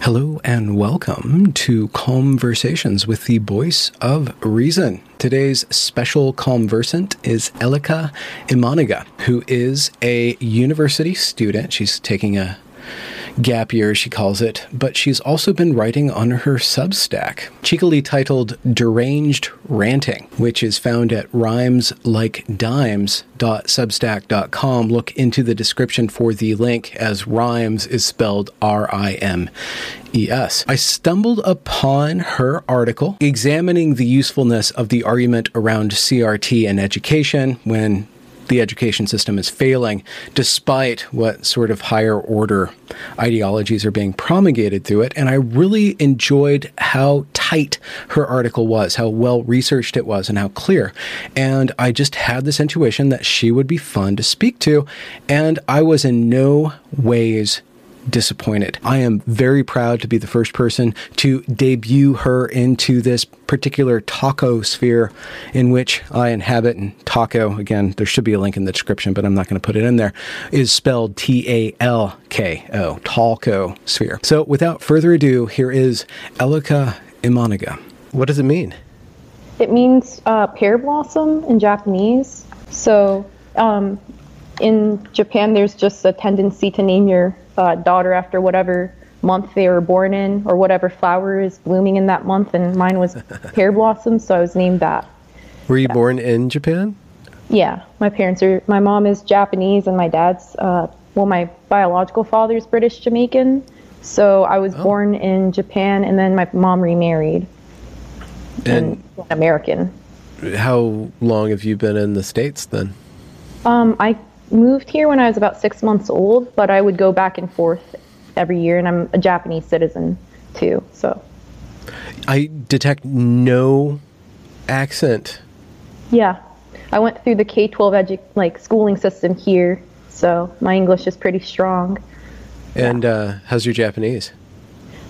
Hello and welcome to Conversations with the Voice of Reason. Today's special conversant is Elika Imaniga, who is a university student. She's taking a gap year, she calls it, but she's also been writing on her Substack, cheekily titled Deranged Ranting, which is found at rimeslikedimes.substack.com. Look into the description for the link as rhymes is spelled R I M E S. I stumbled upon her article examining the usefulness of the argument around CRT and education when the education system is failing, despite what sort of higher order ideologies are being promulgated through it. And I really enjoyed how tight her article was, how well researched it was, and how clear. And I just had this intuition that she would be fun to speak to. And I was in no ways disappointed. I am very proud to be the first person to debut her into this particular talko sphere in which I inhabit. And talko, again, there should be a link in the description, but I'm not going to put it in there, is spelled T A L K O, talko sphere. So without further ado, here is Elika Imaniga. What does it mean? It means uh, pear blossom in Japanese. So um, in Japan, there's just a tendency to name your uh, daughter after whatever month they were born in or whatever flower is blooming in that month. And mine was pear blossom, so I was named that. Were you yeah. born in Japan? Yeah, my parents are. My mom is Japanese, and my dad's. Uh, well, my biological father's British Jamaican. So I was oh. born in Japan, and then my mom remarried. And, and American. How long have you been in the states then? Um, I moved here when I was about six months old, but I would go back and forth every year, and I'm a Japanese citizen too. So I detect no accent. Yeah, I went through the K-12 edu- like schooling system here, so my English is pretty strong. And yeah. uh, how's your Japanese?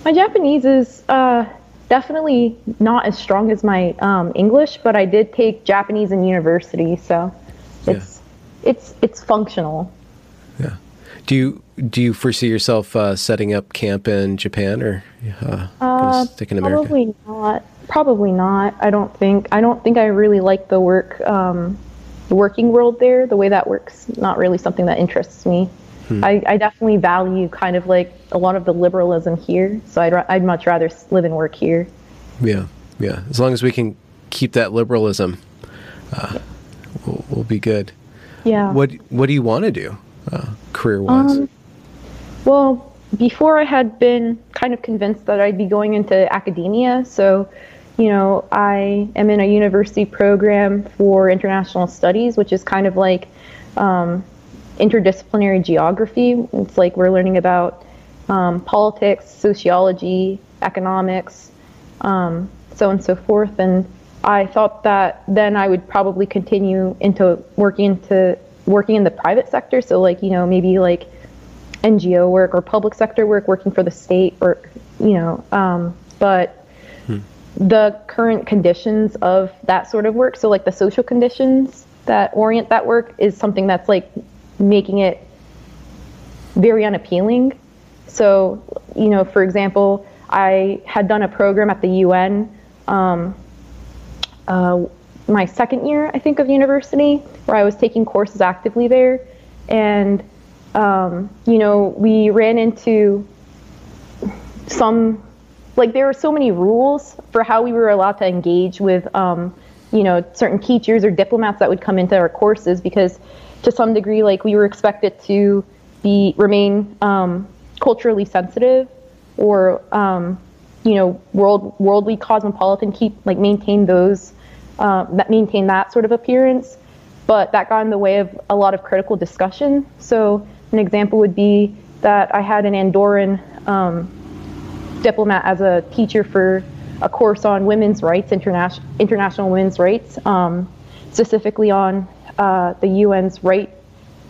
My Japanese is uh, definitely not as strong as my um, English, but I did take Japanese in university, so it's it's it's functional. Yeah. Do you do you foresee yourself uh, setting up camp in Japan or uh, uh, stick in America? Probably not. Probably not. I don't think. I don't think I really like the work, um, the working world there. The way that works, not really something that interests me. Hmm. I, I, definitely value kind of like a lot of the liberalism here. So I'd I'd much rather live and work here. Yeah, yeah. As long as we can keep that liberalism, uh, we'll, we'll be good. Yeah. What What do you want to do, uh, career wise? Um, well, before I had been kind of convinced that I'd be going into academia. So, you know, I am in a university program for international studies, which is kind of like um, interdisciplinary geography. It's like we're learning about um, politics, sociology, economics, um, so on and so forth. And I thought that then I would probably continue into working into working in the private sector. So like you know maybe like NGO work or public sector work, working for the state or you know. Um, but hmm. the current conditions of that sort of work, so like the social conditions that orient that work, is something that's like making it very unappealing. So you know, for example, I had done a program at the UN. Um, uh, my second year, I think, of university, where I was taking courses actively there. And, um, you know, we ran into some, like, there were so many rules for how we were allowed to engage with, um, you know, certain teachers or diplomats that would come into our courses because, to some degree, like, we were expected to be remain um, culturally sensitive or, um, you know, world worldly cosmopolitan, keep like maintain those um, that maintain that sort of appearance, but that got in the way of a lot of critical discussion. So an example would be that I had an Andorran um, diplomat as a teacher for a course on women's rights, international international women's rights, um, specifically on uh, the UN's right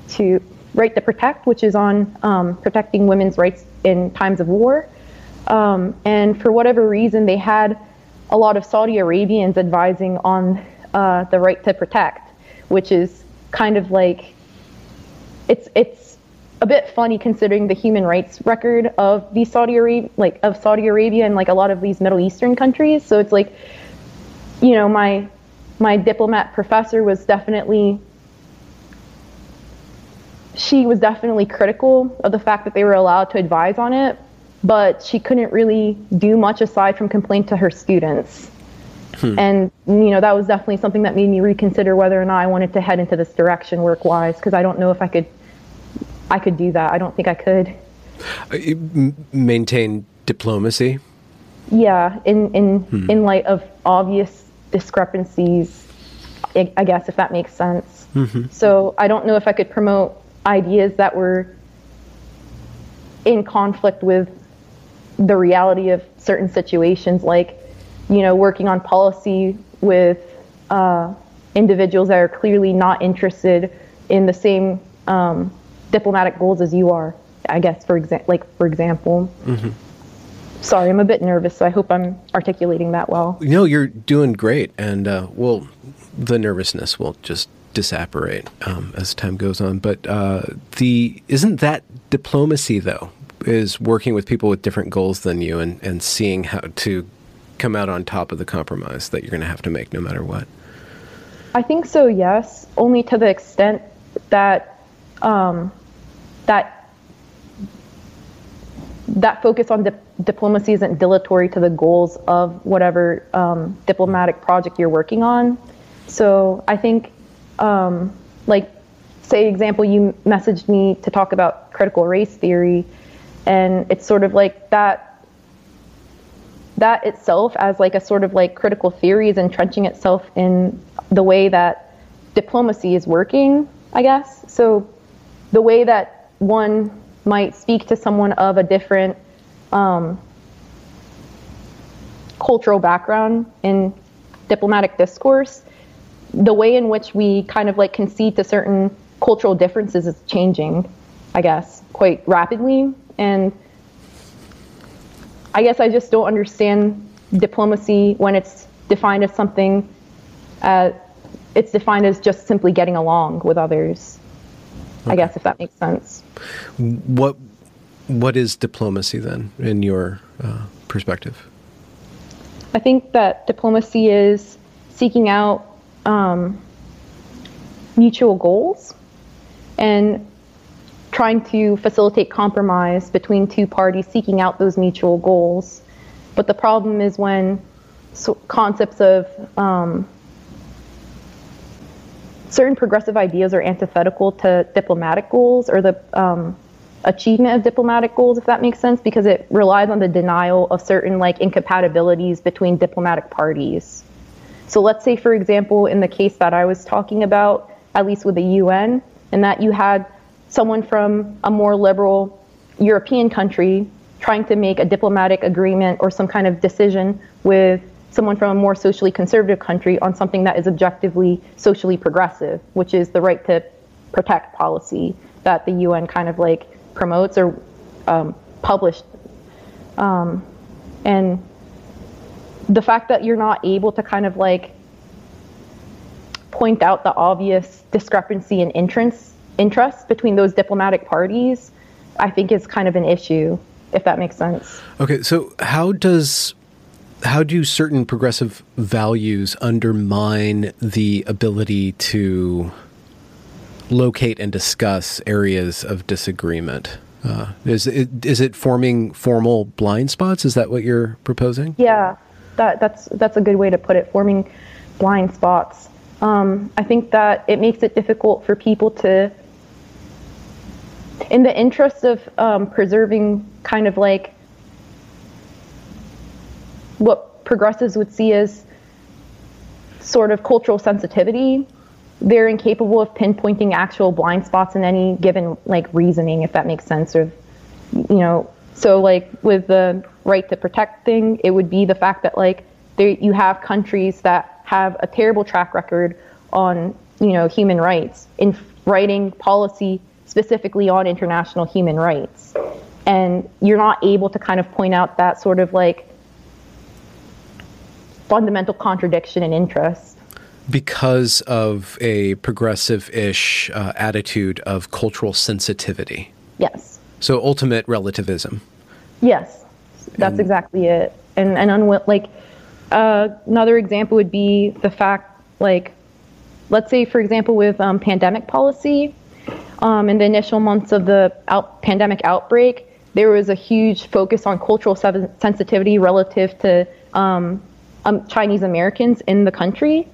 to right to protect, which is on um, protecting women's rights in times of war. Um, and for whatever reason, they had a lot of Saudi Arabians advising on uh, the right to protect, which is kind of like it's it's a bit funny considering the human rights record of the Saudi Arabia, like of Saudi Arabia and like a lot of these Middle Eastern countries. So it's like, you know, my my diplomat professor was definitely she was definitely critical of the fact that they were allowed to advise on it, but she couldn't really do much aside from complain to her students. Hmm. And you know that was definitely something that made me reconsider whether or not I wanted to head into this direction work wise because I don't know if I could I could do that. I don't think I could. Uh, maintain diplomacy. Yeah, in in hmm. in light of obvious discrepancies, I, I guess if that makes sense. Mm-hmm. So I don't know if I could promote ideas that were in conflict with the reality of certain situations, like you know working on policy with uh, individuals that are clearly not interested in the same um, diplomatic goals as you are. I guess for example, like for example. Mm-hmm. Sorry, I'm a bit nervous, so I hope I'm articulating that well. No, you're doing great, and uh, well, the nervousness will just disapparate um, as time goes on. But uh, the isn't that diplomacy though? Is working with people with different goals than you and, and seeing how to come out on top of the compromise that you're going to have to make no matter what. I think so. Yes, only to the extent that um, that that focus on di- diplomacy isn't dilatory to the goals of whatever um, diplomatic project you're working on. So I think, um, like, say example, you messaged me to talk about critical race theory, and it's sort of like that. That itself, as like a sort of like critical theory, is entrenching itself in the way that diplomacy is working. I guess so. The way that one might speak to someone of a different um, cultural background in diplomatic discourse, the way in which we kind of like concede to certain cultural differences is changing, I guess, quite rapidly. And I guess I just don't understand diplomacy when it's defined as something, uh, it's defined as just simply getting along with others. Okay. I guess if that makes sense. What what is diplomacy then, in your uh, perspective? I think that diplomacy is seeking out um, mutual goals and trying to facilitate compromise between two parties seeking out those mutual goals. But the problem is when so concepts of um, certain progressive ideas are antithetical to diplomatic goals or the um, achievement of diplomatic goals, if that makes sense, because it relies on the denial of certain like incompatibilities between diplomatic parties. So let's say, for example, in the case that I was talking about, at least with the UN, and that you had someone from a more liberal European country trying to make a diplomatic agreement or some kind of decision with someone from a more socially conservative country on something that is objectively socially progressive, which is the right to protect policy that the UN kind of like promotes or um, published. Um, and the fact that you're not able to kind of like point out the obvious discrepancy in interests interests between those diplomatic parties, I think is kind of an issue, if that makes sense. Okay, so how does how do certain progressive values undermine the ability to locate and discuss areas of disagreement? Uh, is it is it forming formal blind spots? Is that what you're proposing? Yeah, that that's that's a good way to put it. Forming blind spots. Um, I think that it makes it difficult for people to, in the interest of um, preserving kind of like what progressives would see as sort of cultural sensitivity they're incapable of pinpointing actual blind spots in any given like reasoning if that makes sense or you know. So, like with the right to protect thing, it would be the fact that like there, you have countries that have a terrible track record on you know human rights in writing policy specifically on international human rights, and you're not able to kind of point out that sort of like fundamental contradiction in interest because of a progressive-ish uh, attitude of cultural sensitivity. Yes. So ultimate relativism. Yes, that's and, exactly it. And and unwi- like uh, another example would be the fact like let's say for example with um, pandemic policy um, in the initial months of the out- pandemic outbreak there was a huge focus on cultural se- sensitivity relative to um, um Chinese Americans in the country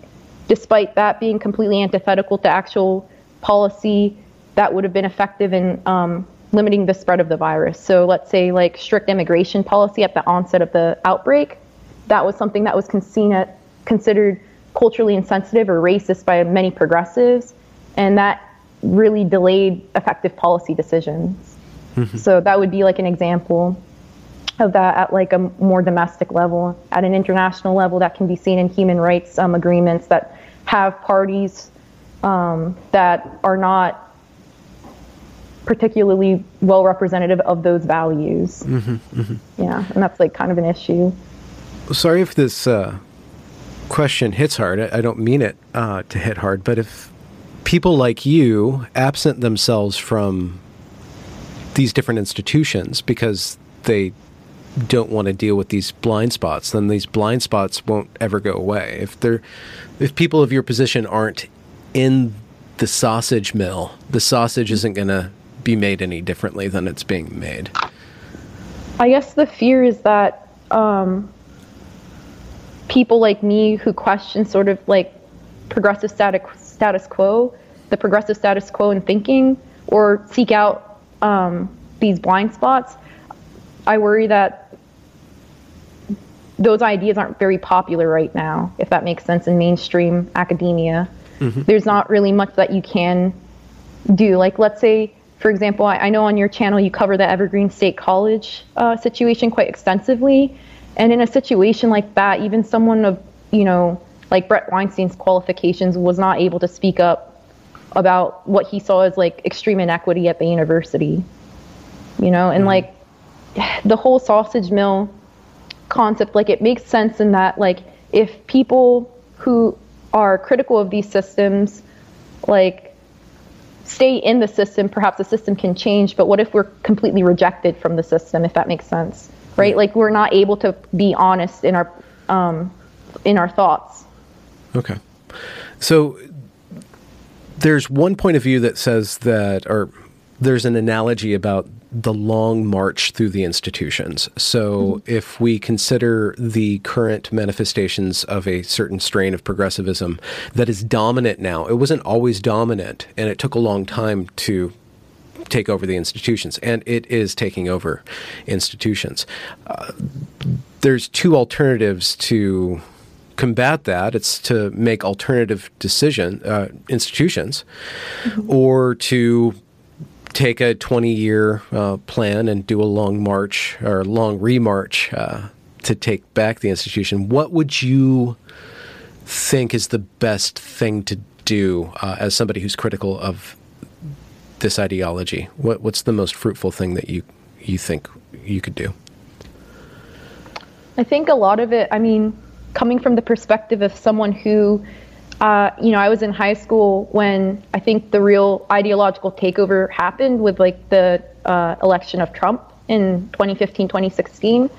despite that being completely antithetical to actual policy that would have been effective in um, limiting the spread of the virus. So let's say like strict immigration policy at the onset of the outbreak, that was something that was considered culturally insensitive or racist by many progressives, and that really delayed effective policy decisions. Mm-hmm. So that would be like an example of that at like a more domestic level. At an international level, that can be seen in human rights um, agreements that have parties um, that are not particularly well representative of those values. Mm-hmm, mm-hmm. Yeah, and that's like kind of an issue. Sorry if this uh, question hits hard. I, I don't mean it uh, to hit hard, but if people like you absent themselves from these different institutions because they don't want to deal with these blind spots, then these blind spots won't ever go away. If they're if people of your position aren't in the sausage mill, the sausage isn't going to be made any differently than it's being made. I guess the fear is that um, people like me who question sort of like progressive status status quo, the progressive status quo in thinking, or seek out um, these blind spots. I worry that those ideas aren't very popular right now, if that makes sense, in mainstream academia. Mm-hmm. There's not really much that you can do. Like, let's say for example, I, I, know on your channel you cover the Evergreen State College uh, situation quite extensively. And in a situation like that, even someone of, you know, like Bret Weinstein's qualifications was not able to speak up about what he saw as like extreme inequity at the university. You know, and mm-hmm. like the whole sausage mill concept, like it makes sense in that, like, if people who are critical of these systems, like, stay in the system, perhaps the system can change. But what if we're completely rejected from the system, if that makes sense, right? Like we're not able to be honest in our um, in our thoughts. Okay, so there's one point of view that says that, or there's an analogy about the long march through the institutions. So, mm-hmm. if we consider the current manifestations of a certain strain of progressivism that is dominant now, it wasn't always dominant, and it took a long time to take over the institutions, and it is taking over institutions. Uh, there's two alternatives to combat that it's to make alternative decision uh, institutions mm-hmm. or to take a 20 year uh, plan and do a long march or long remarch uh, to take back the institution, what would you think is the best thing to do uh, as somebody who's critical of this ideology? What, what's the most fruitful thing that you, you think you could do? I think a lot of it, I mean, coming from the perspective of someone who uh, you know, I was in high school when I think the real ideological takeover happened with like the uh, election of Trump in 2015, 2016.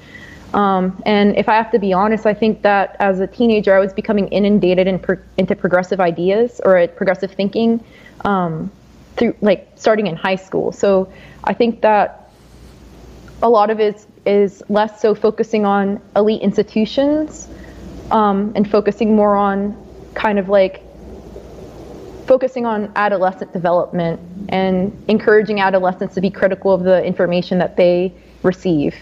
Um, and if I have to be honest, I think that as a teenager, I was becoming inundated in pro- into progressive ideas or progressive thinking um, through like starting in high school. So I think that a lot of it is, is less so focusing on elite institutions um, and focusing more on kind of like focusing on adolescent development and encouraging adolescents to be critical of the information that they receive,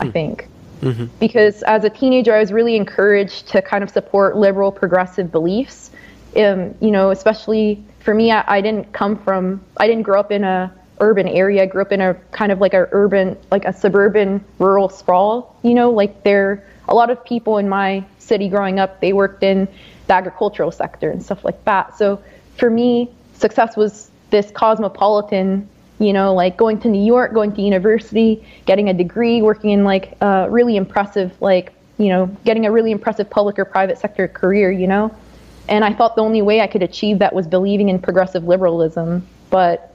I hmm. think. Mm-hmm. Because as a teenager, I was really encouraged to kind of support liberal, progressive beliefs. Um, you know, especially for me, I, I, didn't come from, I didn't grow up in a urban area. I grew up in a kind of like a urban, like a suburban rural sprawl. You know, like there, a lot of people in my city growing up, they worked in the agricultural sector and stuff like that. So for me, success was this cosmopolitan, you know, like going to New York, going to university, getting a degree, working in like a really impressive, like, you know, getting a really impressive public or private sector career, you know. And I thought the only way I could achieve that was believing in progressive liberalism. But,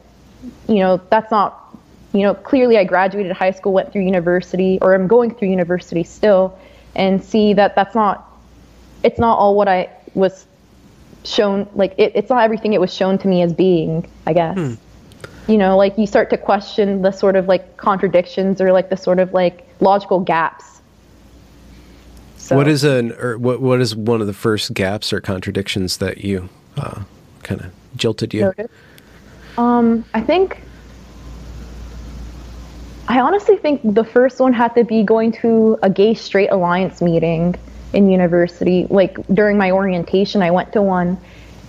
you know, that's not, you know, clearly I graduated high school, went through university, or I'm going through university still, and see that that's not, it's not all what I was shown, like, it, it's not everything it was shown to me as being, I guess. Hmm. You know, like you start to question the sort of like contradictions or like the sort of like logical gaps so, what is an or what what is one of the first gaps or contradictions that you uh, kind of jilted you? Um, I think I honestly think the first one had to be going to a gay straight alliance meeting in university. Like during my orientation, I went to one,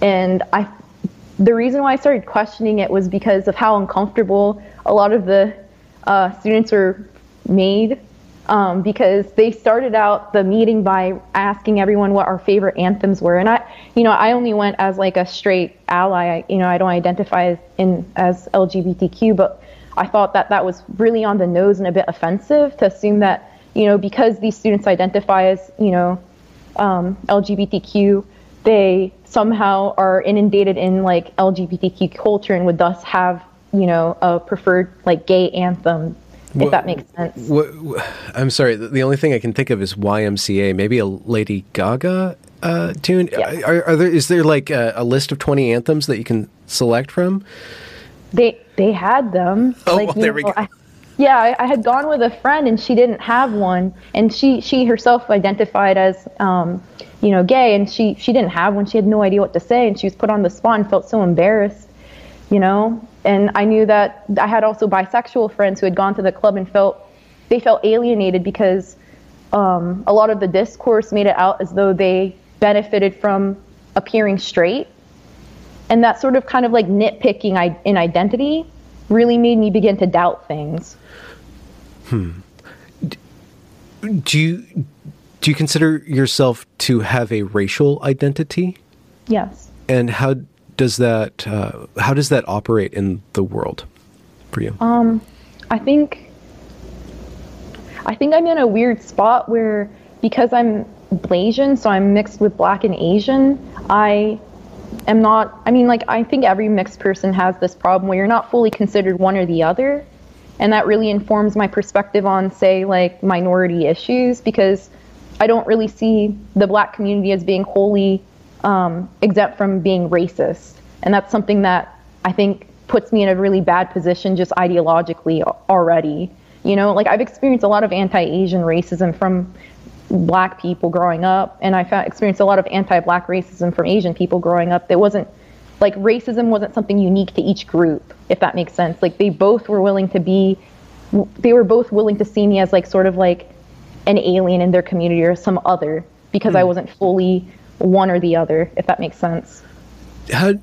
and I the reason why I started questioning it was because of how uncomfortable a lot of the uh, students were made um, because they started out the meeting by asking everyone what our favorite anthems were. And I, you know, I only went as like a straight ally. I, you know, I don't identify as in as LGBTQ, but I thought that that was really on the nose and a bit offensive to assume that, you know, because these students identify as, you know, um, LGBTQ, they somehow are inundated in like LGBTQ culture and would thus have, you know, a preferred like gay anthem if what, that makes sense. What, I'm sorry. The only thing I can think of is YMCA. Maybe a Lady Gaga uh, tune. Yes. Are, are, there? Is there like a, a, list of 20 anthems that you can select from? They they had them. Oh, like, well, there know, we go. I, yeah, I, I, had gone with a friend and she didn't have one, and she she herself identified as um, you know gay, and she she didn't have one. She had no idea what to say, and she was put on the spot and felt so embarrassed, you know and I knew that I had also bisexual friends who had gone to the club and felt they felt alienated because um, a lot of the discourse made it out as though they benefited from appearing straight, and that sort of kind of like nitpicking in identity really made me begin to doubt things. Hmm. Do you do you consider yourself to have a racial identity? Yes. And how does that uh, how does that operate in the world for you? Um, I think I think I'm in a weird spot where because I'm Blasian, so I'm mixed with black and Asian, I am not I mean like I think every mixed person has this problem where you're not fully considered one or the other. And that really informs my perspective on say like minority issues because I don't really see the black community as being wholly um, exempt from being racist. And that's something that I think puts me in a really bad position just ideologically already. You know, like I've experienced a lot of anti Asian racism from black people growing up, and I have experienced a lot of anti black racism from Asian people growing up. That wasn't like racism wasn't something unique to each group, if that makes sense. Like they both were willing to be, they were both willing to see me as like sort of like an alien in their community or some other because mm. I hmm. wasn't fully one or the other, if that makes sense. How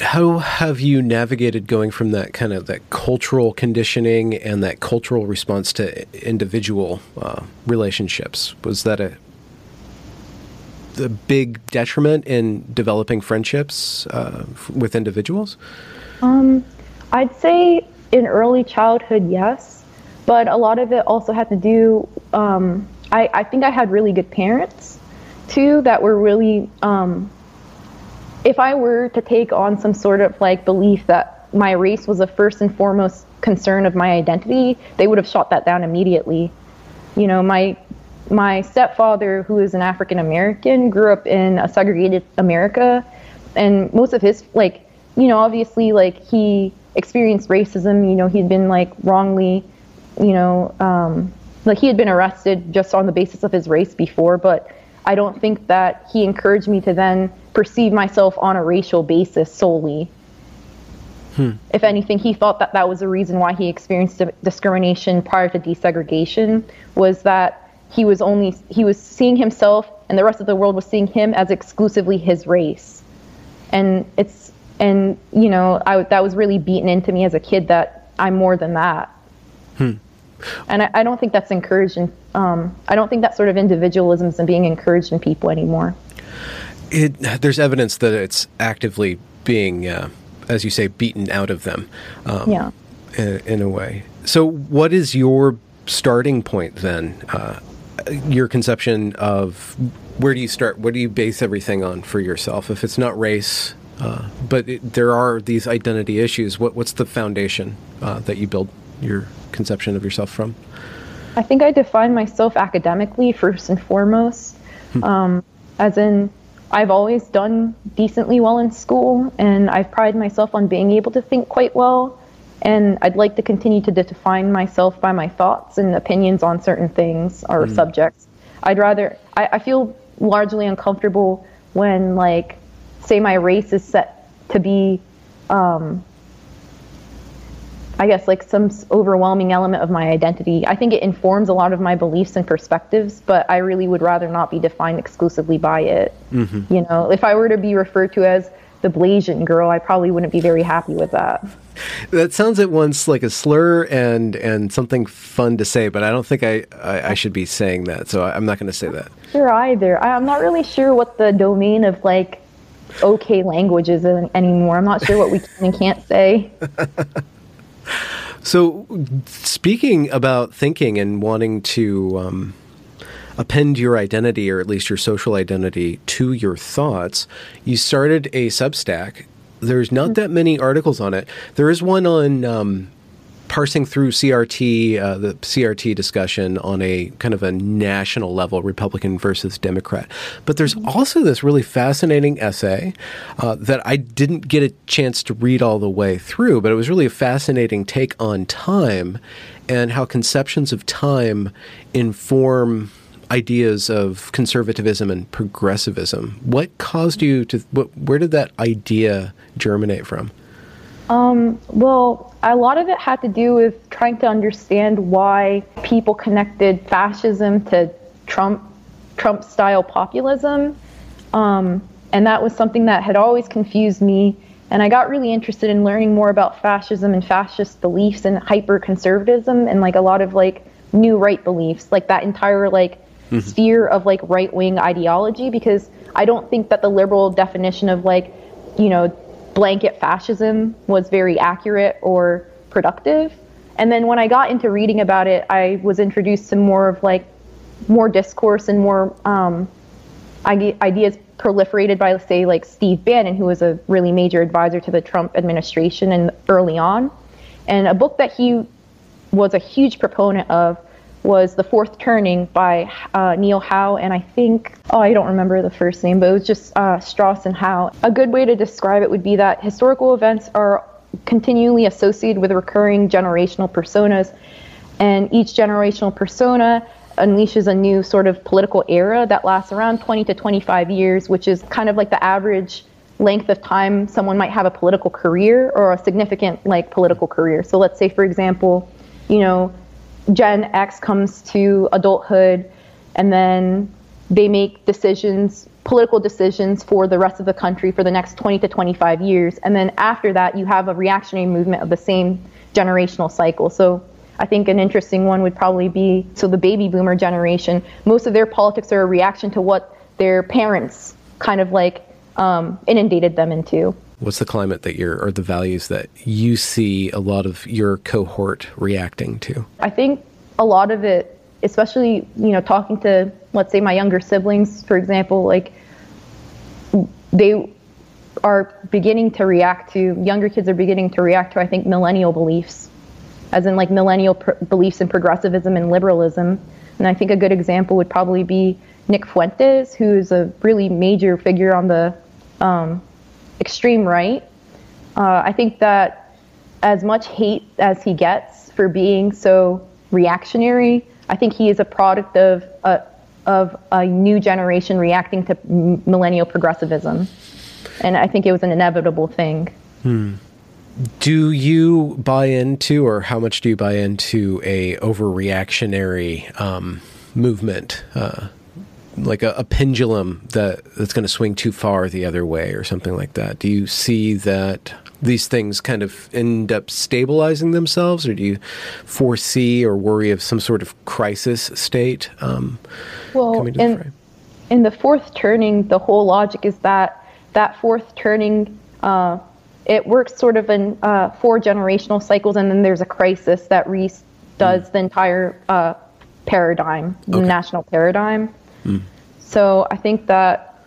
how have you navigated going from that kind of that cultural conditioning and that cultural response to individual uh, relationships? Was that a the big detriment in developing friendships uh, with individuals? Um, I'd say in early childhood, yes, but a lot of it also had to do. Um, I, I think I had really good parents too that were really um, if I were to take on some sort of like belief that my race was a first and foremost concern of my identity, they would have shot that down immediately. You know, my my stepfather, who is an African American, grew up in a segregated America, and most of his like, you know, obviously like he experienced racism. You know, he'd been like wrongly, you know, um, like he had been arrested just on the basis of his race before, but I don't think that he encouraged me to then perceive myself on a racial basis solely. Hmm. If anything, he thought that that was the reason why he experienced discrimination prior to desegregation was that he was only he was seeing himself and the rest of the world was seeing him as exclusively his race. And it's and you know, I that was really beaten into me as a kid that I'm more than that. Hmm. And I, I, don't think that's encouraged. In, um, I don't think that sort of individualism is being encouraged in people anymore. It, there's evidence that it's actively being, uh, as you say, beaten out of them. Um, yeah. In, in, a way. So, what is your starting point then? Uh, your conception of where do you start? What do you base everything on for yourself? If it's not race, uh, but it, there are these identity issues. What, what's the foundation uh, that you build your conception of yourself from? I think I define myself academically first and foremost. Hmm. Um, as in, I've always done decently well in school, and I've prided myself on being able to think quite well. And I'd like to continue to define myself by my thoughts and opinions on certain things or hmm. subjects. I'd rather, I, I feel largely uncomfortable when, like, say my race is set to be um, I guess like some overwhelming element of my identity. I think it informs a lot of my beliefs and perspectives, but I really would rather not be defined exclusively by it. Mm-hmm. You know, if I were to be referred to as the Blasian girl, I probably wouldn't be very happy with that. That sounds at once like a slur and and something fun to say, but I don't think I, I, I should be saying that, so I'm not going to say that. Sure, either. I'm not really sure what the domain of like okay languages anymore. I'm not sure what we can and can't say. So, speaking about thinking and wanting to um, append your identity, or at least your social identity, to your thoughts, you started a Substack. There's not that many articles on it. There is one on um, parsing through CRT, uh, the CRT discussion on a kind of a national level, Republican versus Democrat. But there's also this really fascinating essay uh, that I didn't get a chance to read all the way through, but it was really a fascinating take on time and how conceptions of time inform ideas of conservatism and progressivism. What caused you to? What, where did that idea germinate from? Um, well, a lot of it had to do with trying to understand why people connected fascism to Trump Trump style populism. Um, and that was something that had always confused me. And I got really interested in learning more about fascism and fascist beliefs and hyper conservatism and like a lot of like new right beliefs, like that entire like mm-hmm. sphere of like right wing ideology, because I don't think that the liberal definition of like, you know, blanket fascism was very accurate or productive. And then when I got into reading about it, I was introduced to more of like more discourse and more um, ideas proliferated by, say, like Steve Bannon, who was a really major advisor to the Trump administration and early on. And a book that he was a huge proponent of was The Fourth Turning by uh, Neil Howe, and I think, oh, I don't remember the first name, but it was just uh, Strauss and Howe. A good way to describe it would be that historical events are continually associated with recurring generational personas, and each generational persona unleashes a new sort of political era that lasts around 20 to 25 years, which is kind of like the average length of time someone might have a political career or a significant like political career. So let's say, for example, you know, Gen X comes to adulthood and then they make decisions, political decisions for the rest of the country for the next 20 to 25 years. And then after that, you have a reactionary movement of the same generational cycle. So I think an interesting one would probably be so the baby boomer generation, most of their politics are a reaction to what their parents kind of like um, inundated them into. What's the climate that you're, or the values that you see a lot of your cohort reacting to? I think a lot of it, especially, you know, talking to, let's say, my younger siblings, for example, like they are beginning to react to, younger kids are beginning to react to, I think, millennial beliefs, as in like millennial pr- beliefs in progressivism and liberalism. And I think a good example would probably be Nick Fuentes, who's a really major figure on the um, extreme right. Uh, I think that as much hate as he gets for being so reactionary, I think he is a product of a, of a new generation reacting to millennial progressivism. And I think it was an inevitable thing. Hmm. Do you buy into, or how much do you buy into, a overreactionary um, movement? Uh, like a, a pendulum that that's going to swing too far the other way or something like that. Do you see that these things kind of end up stabilizing themselves, or do you foresee or worry of some sort of crisis state um, well, coming to the in, frame? in the fourth turning, the whole logic is that that fourth turning. Uh, it works sort of in uh, four generational cycles, and then there's a crisis that redoes mm. the entire uh, paradigm, the national paradigm. Mm. So I think that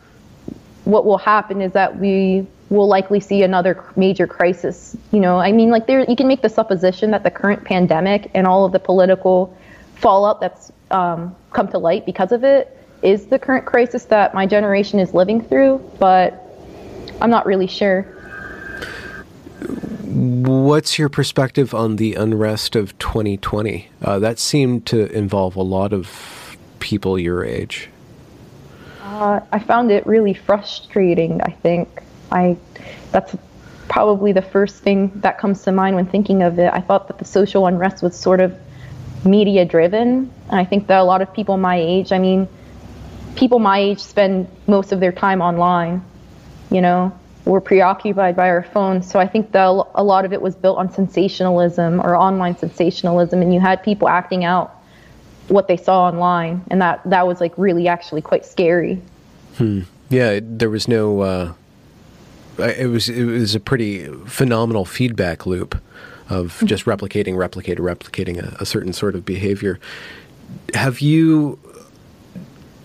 what will happen is that we will likely see another major crisis. You know, I mean, like there, you can make the supposition that the current pandemic and all of the political fallout that's um, come to light because of it is the current crisis that my generation is living through, but I'm not really sure. What's your perspective on the unrest of 2020? Uh, that seemed to involve a lot of people your age. Uh, I found it really frustrating. I think I that's probably the first thing that comes to mind when thinking of it. I thought that the social unrest was sort of media driven, and I think that a lot of people my age, I mean, people my age spend most of their time online. You know, we're preoccupied by our phones. So I think that a lot of it was built on sensationalism or online sensationalism, and you had people acting out what they saw online, and that that was like really actually quite scary. Hmm. Yeah, there was no. Uh, it was it was a pretty phenomenal feedback loop of mm-hmm. just replicating, replicating, replicating a, a certain sort of behavior. Have you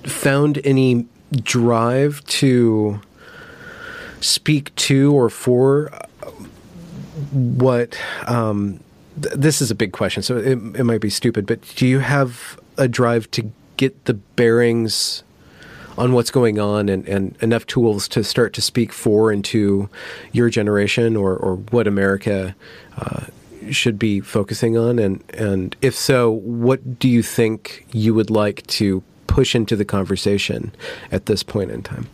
found any drive to speak to or for what um, this is a big question, so it, it might be stupid, but do you have a drive to get the bearings on what's going on and, and enough tools to start to speak for into your generation or, or what America uh, should be focusing on? And, and if so, what do you think you would like to push into the conversation at this point in time?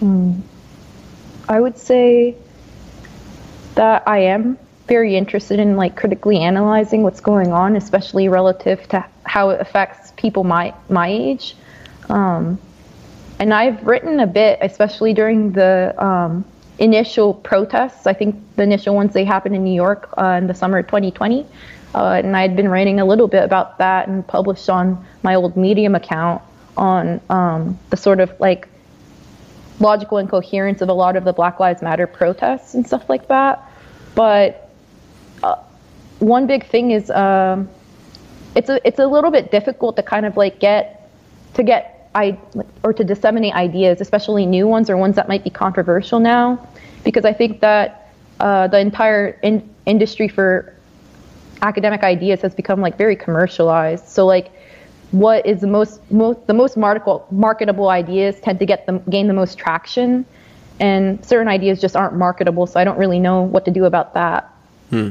Mm. I would say that I am very interested in like critically analyzing what's going on, especially relative to how it affects people my my age. Um, and I've written a bit, especially during the um, initial protests. I think the initial ones they happened in New York uh, in the summer of 2020. Uh, and I'd been writing a little bit about that and published on my old Medium account on um, the sort of like logical incoherence of a lot of the Black Lives Matter protests and stuff like that. But uh, one big thing is um, it's a it's a little bit difficult to kind of like get to get I or to disseminate ideas, especially new ones or ones that might be controversial now, because I think that uh, the entire in- industry for academic ideas has become like very commercialized. So like what is the most, most the most marketable ideas tend to get them gain the most traction and certain ideas just aren't marketable so i don't really know what to do about that hmm.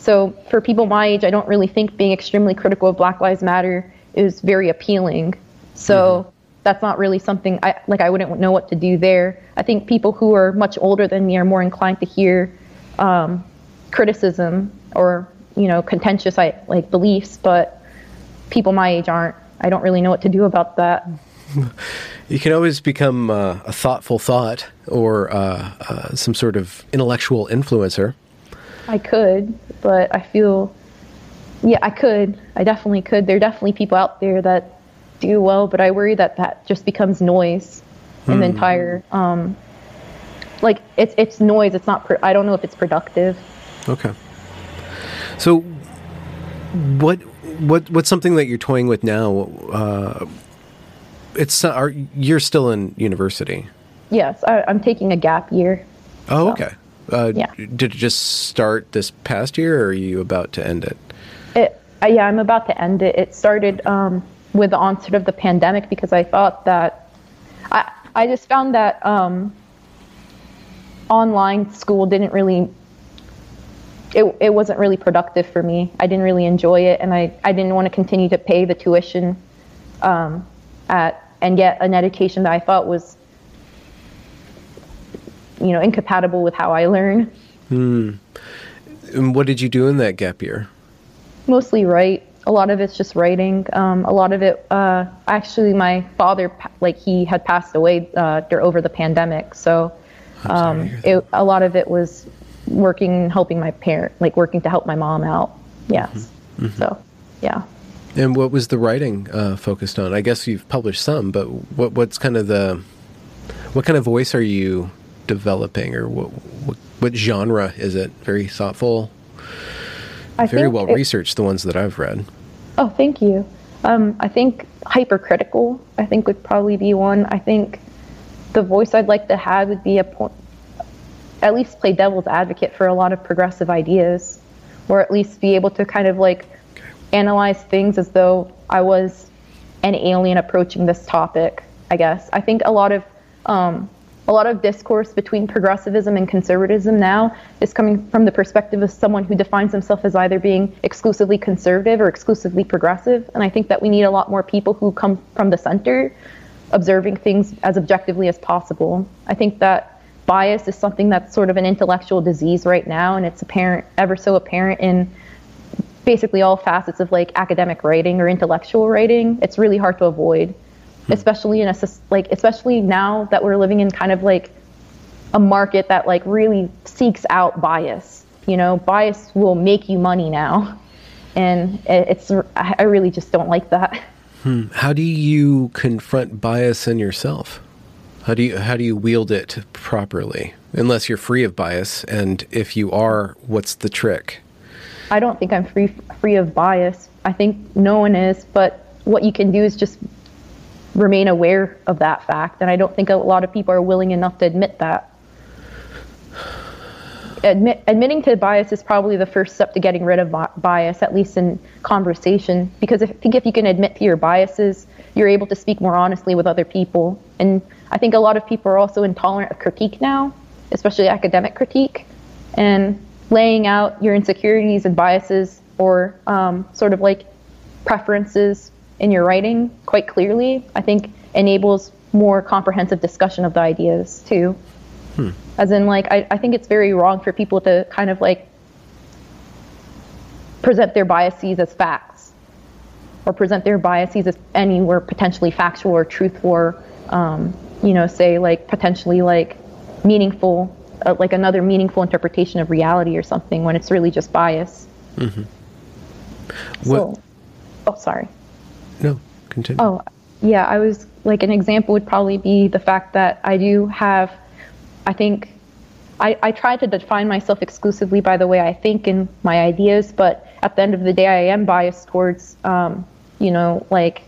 So for people my age, I don't really think being extremely critical of Black Lives Matter is very appealing. So mm-hmm. that's not really something I like. I wouldn't know what to do there. I think people who are much older than me are more inclined to hear um, criticism or you know contentious like beliefs, but people my age aren't. I don't really know what to do about that. You can always become uh, a thoughtful thought or uh, uh, some sort of intellectual influencer. I could, but I feel, yeah, I could. I definitely could. There are definitely people out there that do well, but I worry that that just becomes noise in the hmm. entire, um, like it's it's noise. It's not. Pro- I don't know if it's productive. Okay. So, what what what's something that you're toying with now? Uh, it's are you're still in university? Yes, I, am taking a gap year. Oh, so. okay. Uh, yeah. Did it just start this past year, or are you about to end it? It, uh, yeah, I'm about to end it. It started um, with the onset of the pandemic because I thought that I I just found that um, online school didn't really it, it wasn't really productive for me. I didn't really enjoy it, and I, I didn't want to continue to pay the tuition um, at and get an education that I thought was you know incompatible with how I learn. Hmm. And what did you do in that gap year? Mostly write. a lot of it's just writing. Um, a lot of it, uh, actually, my father, like he had passed away uh, over the pandemic, so um, it, a lot of it was working, helping my parent, like working to help my mom out. Yes. Mm-hmm. mm-hmm. So, yeah. And what was the writing uh, focused on? I guess you've published some, but what, what's kind of the what kind of voice are you developing, or what what, what genre is it? Very thoughtful, I very well it, researched. The ones that I've read. Oh, thank you. Um, I think hypercritical. I think would probably be one. I think the voice I'd like to have would be a point, at least play devil's advocate for a lot of progressive ideas, or at least be able to kind of like okay. analyze things as though I was an alien approaching this topic. I guess I think a lot of um, a lot of discourse between progressivism and conservatism now is coming from the perspective of someone who defines himself as either being exclusively conservative or exclusively progressive. And I think that we need a lot more people who come from the center, observing things as objectively as possible. I think that bias is something that's sort of an intellectual disease right now, and it's apparent, ever so apparent in basically all facets of like academic writing or intellectual writing. It's really hard to avoid. Hmm. especially in a like especially now that we're living in kind of like a market that like really seeks out bias. You know, bias will make you money now, and it's I really just don't like that. Hmm. How do you confront bias in yourself? How do you how do you wield it properly? Unless you're free of bias, and if you are, what's the trick? I don't think I'm free free of bias. I think no one is, but what you can do is just remain aware of that fact. And I don't think a lot of people are willing enough to admit that. Admit, admitting to bias is probably the first step to getting rid of bias, at least in conversation. Because I think if you can admit to your biases, you're able to speak more honestly with other people. And I think a lot of people are also intolerant of critique now, especially academic critique. And laying out your insecurities and biases or um, sort of like preferences in your writing quite clearly, I think enables more comprehensive discussion of the ideas too. Hmm. As in, like, I, I think it's very wrong for people to kind of like present their biases as facts or present their biases as anywhere potentially factual or truthful or, um, you know, say like potentially like meaningful, uh, like another meaningful interpretation of reality or something when it's really just bias. Mm-hmm. What, so, oh, sorry. No, continue. Oh, yeah. I was like an example would probably be the fact that I do have, I think, I, I try to define myself exclusively by the way I think and my ideas, but at the end of the day, I am biased towards, um, you know, like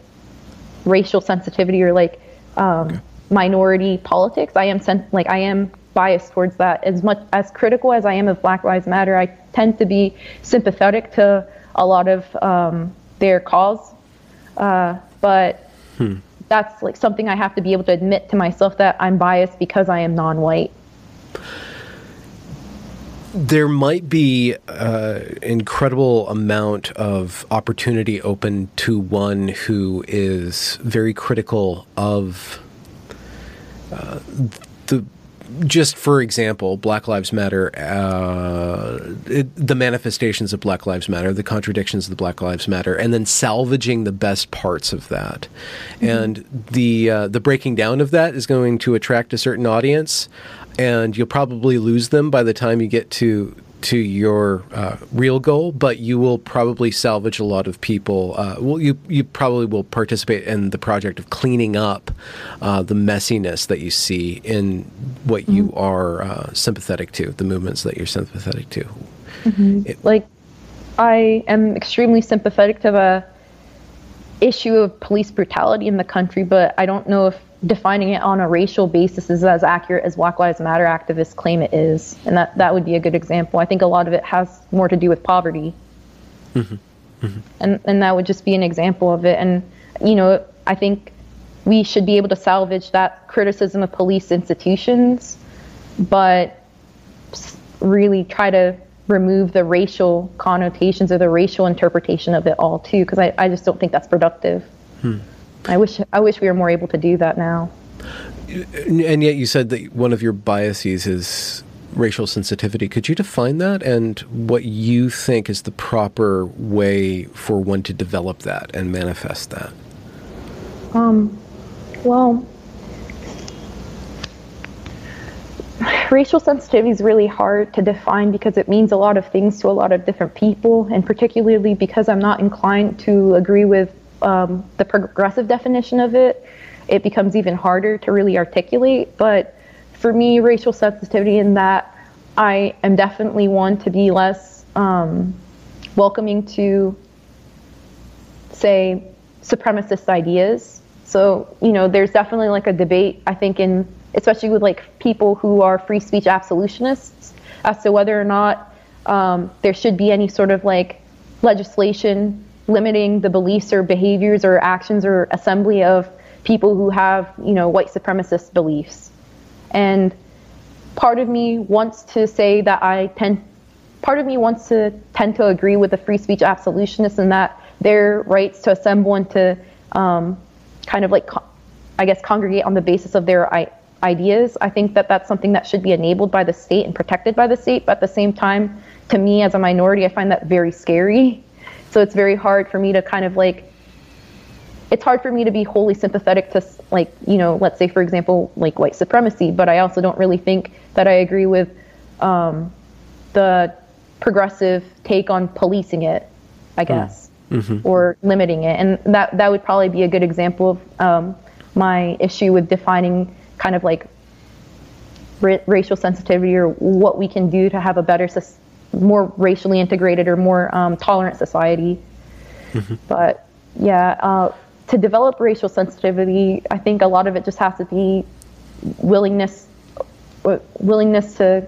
racial sensitivity or like um, okay. minority politics. I am sen- like I am biased towards that. As much as critical as I am of Black Lives Matter, I tend to be sympathetic to a lot of um, their cause uh, but hmm. that's like something I have to be able to admit to myself that I'm biased because I am non-white. There might be an uh, incredible amount of opportunity open to one who is very critical of uh, the just for example, Black Lives Matter, uh, it, the manifestations of Black Lives Matter, the contradictions of the Black Lives Matter, and then salvaging the best parts of that, mm-hmm. and the uh, the breaking down of that is going to attract a certain audience, and you'll probably lose them by the time you get to to your uh, real goal, but you will probably salvage a lot of people. Uh, well, you you probably will participate in the project of cleaning up uh, the messiness that you see in what mm-hmm. you are uh, sympathetic to, the movements that you're sympathetic to. Mm-hmm. It, like, I am extremely sympathetic to the issue of police brutality in the country, but I don't know if defining it on a racial basis is as accurate as Black Lives Matter activists claim it is. And that, that would be a good example. I think a lot of it has more to do with poverty. Mm-hmm. Mm-hmm. And, and that would just be an example of it. And, you know, I think we should be able to salvage that criticism of police institutions, but really try to remove the racial connotations or the racial interpretation of it all, too, because I, I just don't think that's productive. Hmm. I wish I wish we were more able to do that now. And yet, you said that one of your biases is racial sensitivity. Could you define that and what you think is the proper way for one to develop that and manifest that? Um, well, racial sensitivity is really hard to define because it means a lot of things to a lot of different people, and particularly because I'm not inclined to agree with um, the progressive definition of it, it becomes even harder to really articulate. But for me, racial sensitivity in that I am definitely one to be less um, welcoming to, say, supremacist ideas. So, you know, there's definitely like a debate, I think, in especially with like people who are free speech absolutionists as to whether or not um, there should be any sort of like legislation limiting the beliefs or behaviors or actions or assembly of people who have, you know, white supremacist beliefs. And part of me wants to say that I tend, part of me wants to tend to agree with the free speech absolutionists and that their rights to assemble and to um, kind of like, I guess, congregate on the basis of their ideas. I think that that's something that should be enabled by the state and protected by the state. But at the same time, to me as a minority, I find that very scary. So it's very hard for me to kind of like it's hard for me to be wholly sympathetic to like you know let's say for example like white supremacy but i also don't really think that i agree with um, the progressive take on policing it i hmm. guess mm-hmm. or limiting it and that that would probably be a good example of um, my issue with defining kind of like r- racial sensitivity or what we can do to have a better more racially integrated or more um, tolerant society mm-hmm. but yeah uh, to develop racial sensitivity, I think a lot of it just has to be willingness willingness to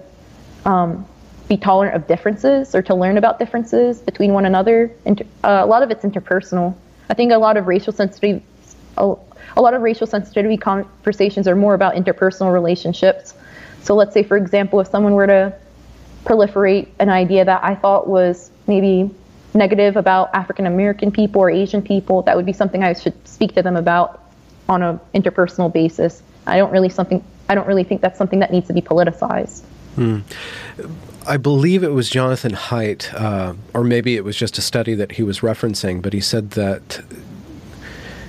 um, be tolerant of differences or to learn about differences between one another. And uh, a lot of it's interpersonal. I think a lot of racial sensitivity a, a lot of racial sensitivity conversations are more about interpersonal relationships. So let's say, for example, if someone were to proliferate an idea that I thought was maybe negative about African American people or Asian people, that would be something I should speak to them about on an interpersonal basis. I don't really something I don't really think that's something that needs to be politicized. Hmm. I believe it was Jonathan Haidt, uh, or maybe it was just a study that he was referencing, but he said that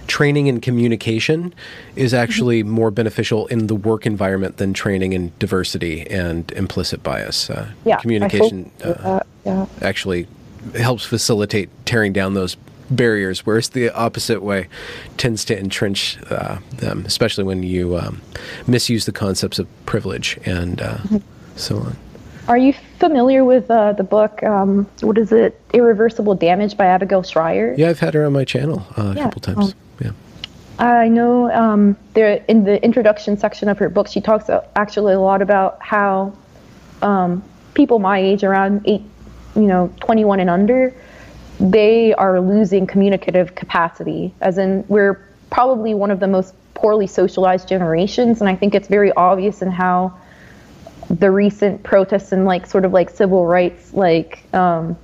training in communication is actually mm-hmm. more beneficial in the work environment than training in diversity and implicit bias. Uh, yeah, communication uh, yeah. actually helps facilitate tearing down those barriers, whereas the opposite way tends to entrench uh, them, especially when you um, misuse the concepts of privilege and uh, mm-hmm. so on. Are you familiar with uh, the book? Um, what is it? Irreversible Damage by Abigail Shrier. Yeah, I've had her on my channel uh, a yeah, couple times. Um, yeah. I know um, there in the introduction section of her book, she talks actually a lot about how um, people my age, around eight, you know 21 and under they are losing communicative capacity as in we're probably one of the most poorly socialized generations and i think it's very obvious in how the recent protests and like sort of like civil rights like um,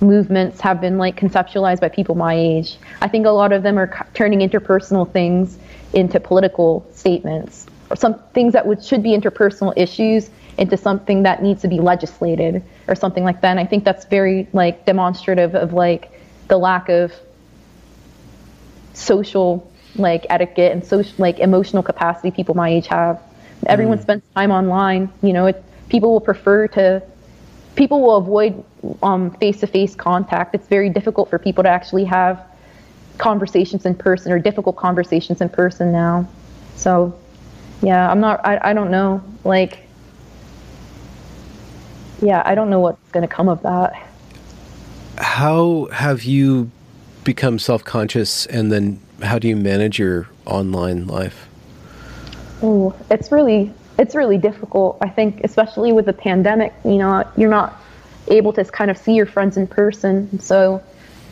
movements have been like conceptualized by people my age i think a lot of them are turning interpersonal things into political statements or some things that would should be interpersonal issues into something that needs to be legislated or something like that. And I think that's very like demonstrative of like the lack of social like etiquette and social like emotional capacity people my age have. Everyone mm. spends time online. You know, it, people will prefer to people will avoid um, face-to-face contact. It's very difficult for people to actually have conversations in person or difficult conversations in person now. So, yeah, I'm not. I, I don't know. Like, yeah, I don't know what's going to come of that. How have you become self conscious and then how do you manage your online life? Oh, it's really it's really difficult. I think especially with the pandemic, you know, you're not able to kind of see your friends in person. So,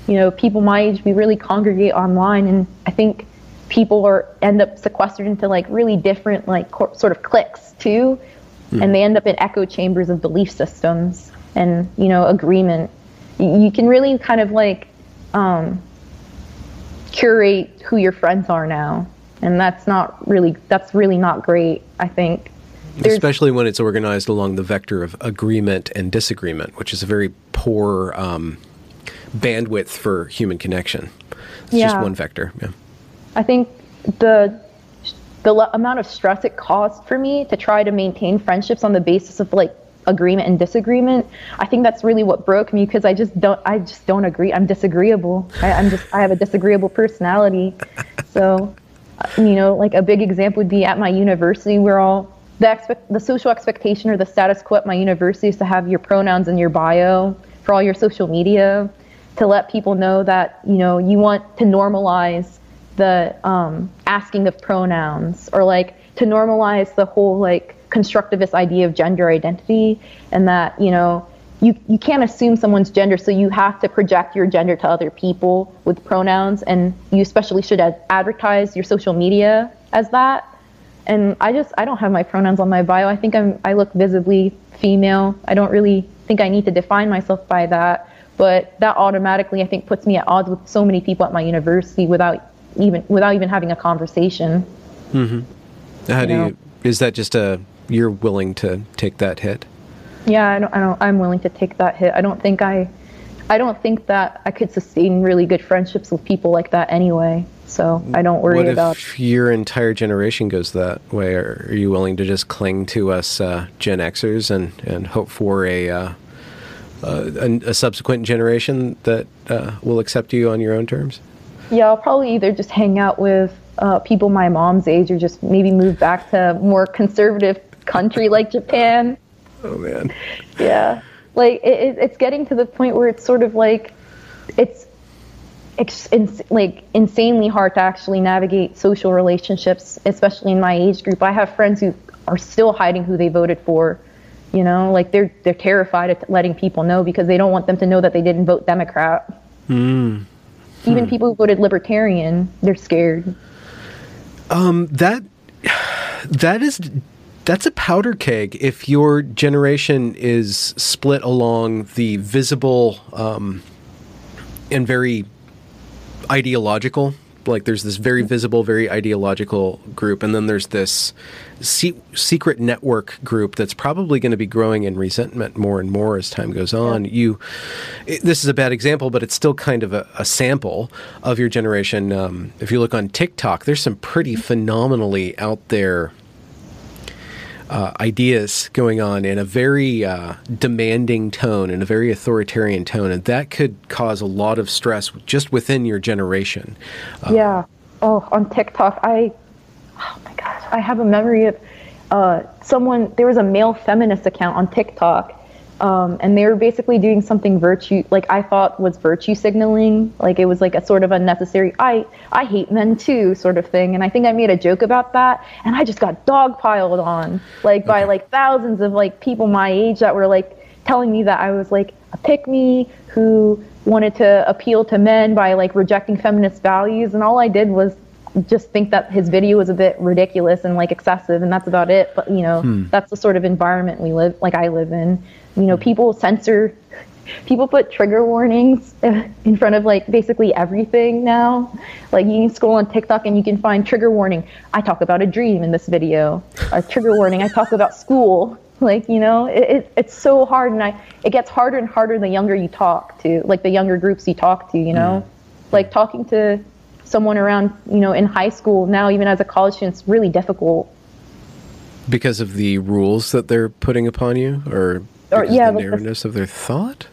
you know, people my age we really congregate online and I think people are end up sequestered into like really different like sort of cliques too mm. and they end up in echo chambers of belief systems and you know agreement. You can really kind of like um, curate who your friends are now, and that's not really that's really not great. I think Especially when it's organized along the vector of agreement and disagreement, which is a very poor um, bandwidth for human connection. It's Yeah. just one vector. Yeah. I think the the amount of stress it caused for me to try to maintain friendships on the basis of like agreement and disagreement. I think that's really what broke me because I just don't I just don't agree. I'm disagreeable. I, I'm just I have a disagreeable personality. So, you know, like a big example would be at my university. We're all the the social expectation or the status quo at my university is to have your pronouns in your bio for all your social media to let people know that you know you want to normalize the um, asking of pronouns or like to normalize the whole like constructivist idea of gender identity and that you know you, you can't assume someone's gender so you have to project your gender to other people with pronouns and you especially should ad- advertise your social media as that and i just i don't have my pronouns on my bio i think i'm i look visibly female i don't really think i need to define myself by that but that automatically i think puts me at odds with so many people at my university without even without even having a conversation mm-hmm. How do know. you? Is that just a you're willing to take that hit? yeah I don't, I don't i'm willing to take that hit i don't think i i don't think that i could sustain really good friendships with people like that anyway so i don't worry about what about if your entire generation goes that way? Are you willing to just cling to us uh, Gen Xers and, and hope for a, uh, uh, a a subsequent generation that uh, will accept you on your own terms? Yeah, I'll probably either just hang out with uh, people my mom's age or just maybe move back to more conservative country like Japan. Oh man. Yeah. Like, it, it's getting to the point where it's sort of like, it's, ex- ins- like insanely hard to actually navigate social relationships, especially in my age group. I have friends who are still hiding who they voted for. You know, like they're they're terrified of letting people know because they don't want them to know that they didn't vote Democrat. Hmm. Even hmm. people who voted Libertarian, they're scared. Um, that that is that's a powder keg if your generation is split along the visible um, and very ideological like there's this very visible very ideological group and then there's this se- secret network group that's probably going to be growing in resentment more and more as time goes on. You it, this is a bad example but it's still kind of a, a sample of your generation. Um, if you look on tiktok there's some pretty phenomenally out there uh, ideas going on in a very uh, demanding tone, in a very authoritarian tone, and that could cause a lot of stress just within your generation. yeah. Oh, on TikTok, I, oh my gosh, I have a memory of uh, someone. There was a male feminist account on TikTok, um, and they were basically doing something virtue, like I thought was virtue signaling. Like it was like a sort of unnecessary. I I hate men too, sort of thing. And I think I made a joke about that, and I just got dogpiled on, like by like thousands of like people my age that were like telling me that I was like a pick me who wanted to appeal to men by like rejecting feminist values and all I did was just think that his video was a bit ridiculous and like excessive and that's about it but you know that's the sort of environment we live like I live in you know mm-hmm. people censor people put trigger warnings in front of like basically everything now. Like you can scroll on TikTok and you can find trigger warning. I talk about a dream in this video. A trigger warning. I talk about school. Like you know it, it, it's so hard and I it gets harder and harder the younger you talk to like the younger groups you talk to you know? Mm-hmm. Like talking to someone around you know in high school now even as a college student it's really difficult. Because of the rules that they're putting upon you, or Or- because yeah, the like the- narrowness of their thought?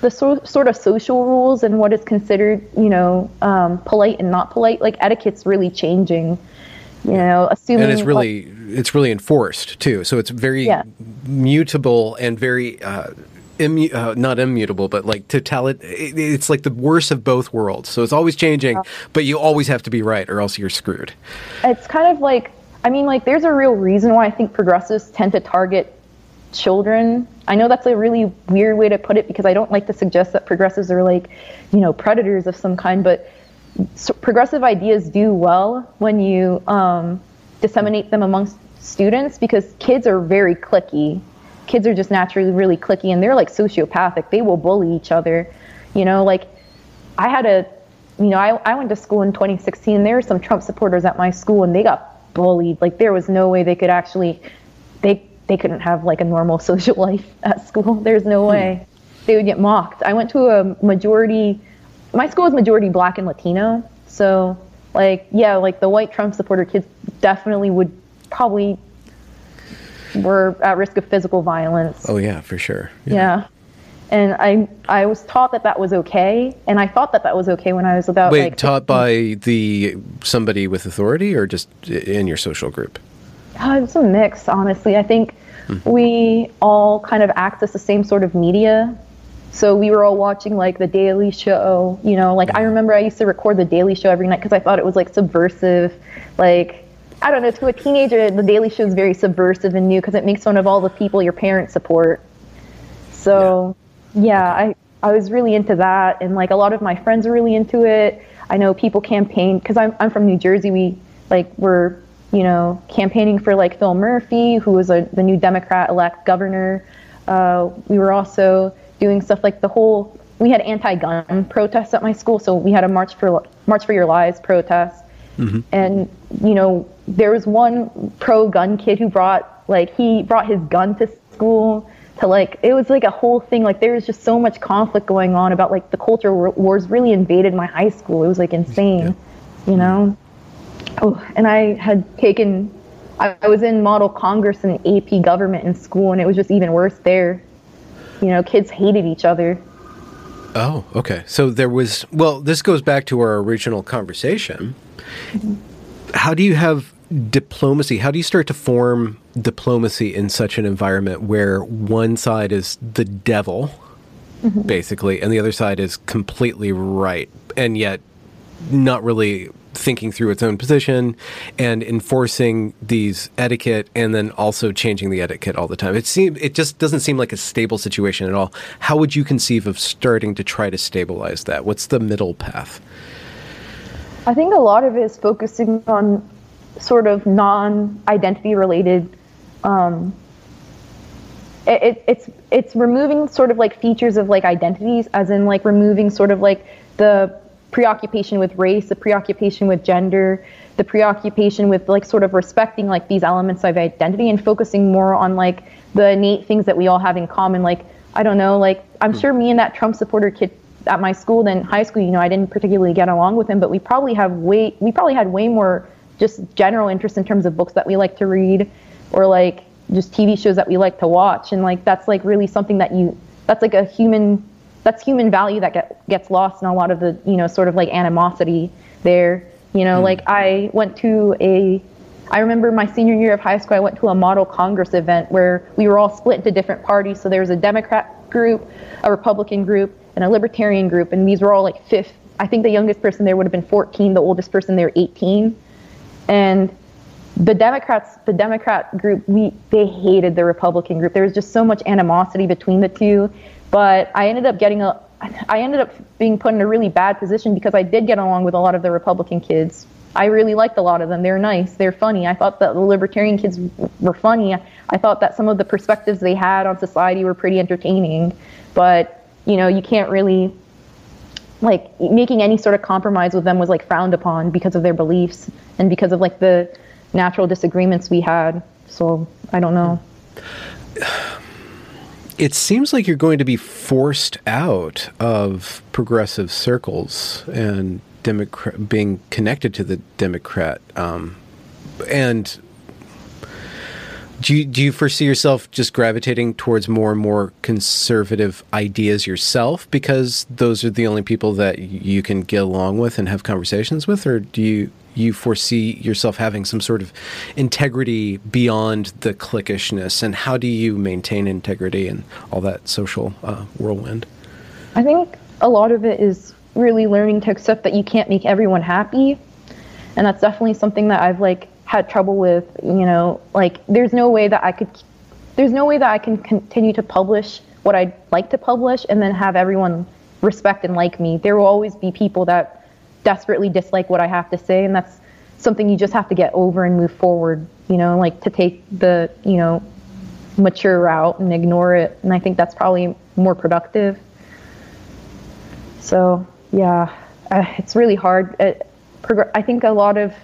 the so, sort of social rules and what is considered, you know, um, polite and not polite. Like etiquette's really changing. You know, assuming And it's like- really it's really enforced too. So it's very Yeah. mutable and very uh, immu- uh, not immutable, but like totalit. it- It's like the worst of both worlds. So it's always changing, but you always have to be right, or else you're screwed. it's kind of like I mean, like there's a real reason why I think progressives tend to target children. I know that's a really weird way to put it because I don't like to suggest that progressives are like, you know, predators of some kind, but so progressive ideas do well when you um, disseminate them amongst students because kids are very cliquey. Kids are just naturally really cliquey and they're like sociopathic. They will bully each other. You know, like I had a, you know, I, I went to school in 2016. There were some Trump supporters at my school and they got bullied. Like there was no way they could actually they couldn't have like a normal social life at school. There's no way hmm. they would get mocked. I went to a majority. My school is majority black and Latino, so like yeah, like the white Trump supporter kids definitely would probably were at risk of physical violence. Oh yeah, for sure. Yeah. yeah. And I I was taught that that was okay, and I thought that that was okay when I was about Wait, like taught by the somebody with authority or just in your social group? Uh, it's a mix, honestly. I think mm-hmm. we all kind of access the same sort of media. So we were all watching like the Daily Show, you know, like I mm-hmm. remember I used to record the Daily Show every night because I thought it was like subversive, like I don't know, to a teenager, The Daily Show is very subversive and new because it makes fun of all the people your parents support. So, yeah, yeah I, I was really into that. And like a lot of my friends are really into it. I know people campaign because I'm, I'm from New Jersey. We like, we're, you know, campaigning for like Phil Murphy, who was a, the new Democrat elect governor. Uh, we were also doing stuff like the whole, we had anti-gun protests at my school. So we had a March for, March for Your Lives protest. Mm-hmm. And, you know, there was one pro gun kid who brought like he brought his gun to school to like it was like a whole thing like there was just so much conflict going on about like the culture wars really invaded my high school it was like insane yeah. you know oh and i had taken I, I was in model congress and ap government in school and it was just even worse there. You know kids hated each other. Oh okay. So there was well this goes back to our original conversation. Mm-hmm. how do you have diplomacy? How do you start to form diplomacy in such an environment where one side is the devil mm-hmm. basically and the other side is completely right and yet not really thinking through its own position and enforcing these etiquette and then also changing the etiquette all the time. It seems it just doesn't seem like a stable situation at all. How would you conceive of starting to try to stabilize that? What's the middle path? I think a lot of it is focusing on sort of non-identity related um, it, it, it's it's removing sort of like features of like identities as in like removing sort of like the preoccupation with race the preoccupation with gender the preoccupation with like sort of respecting like these elements of identity and focusing more on like the innate things that we all have in common like i don't know like i'm hmm. sure me and that trump supporter kid at my school then high school you know i didn't particularly get along with him but we probably have way we probably had way more just general interest in terms of books that we like to read or like just TV shows that we like to watch. And like that's like really something that you that's like a human that's human value that get, gets lost in a lot of the you know sort of like animosity there. You know, mm. like I went to a I remember my senior year of high school, I went to a model Congress event where we were all split into different parties. So there was a Democrat group, a Republican group, and a Libertarian group, and these were all like fifth. I think the youngest person there would have been 14, the oldest person there 18 and the Democrats, the Democrat group, we they hated the Republican group. There was just so much animosity between the two. But I ended up getting a, I ended up being put in a really bad position because I did get along with a lot of the Republican kids. I really liked a lot of them. They're nice. They're funny. I thought that the Libertarian kids were funny. I thought that some of the perspectives they had on society were pretty entertaining. But you know, you can't really like making any sort of compromise with them was like frowned upon because of their beliefs and because of like the natural disagreements we had. So I don't know. It seems like you're going to be forced out of progressive circles and Democrat being connected to the Democrat um, and do you, do you foresee yourself just gravitating towards more and more conservative ideas yourself because those are the only people that you can get along with and have conversations with, or do you you foresee yourself having some sort of integrity beyond the cliquishness? And how do you maintain integrity and all that social uh, whirlwind? I think a lot of it is really learning to accept that you can't make everyone happy, and that's definitely something that I've like had trouble with, you know, like there's no way that I could, there's no way that I can continue to publish what I'd like to publish and then have everyone respect and like me. There will always be people that desperately dislike what I have to say, and that's something you just have to get over and move forward, you know, like to take the, you know, mature route and ignore it. And I think that's probably more productive. So, yeah, uh, it's really hard. It, I think a lot of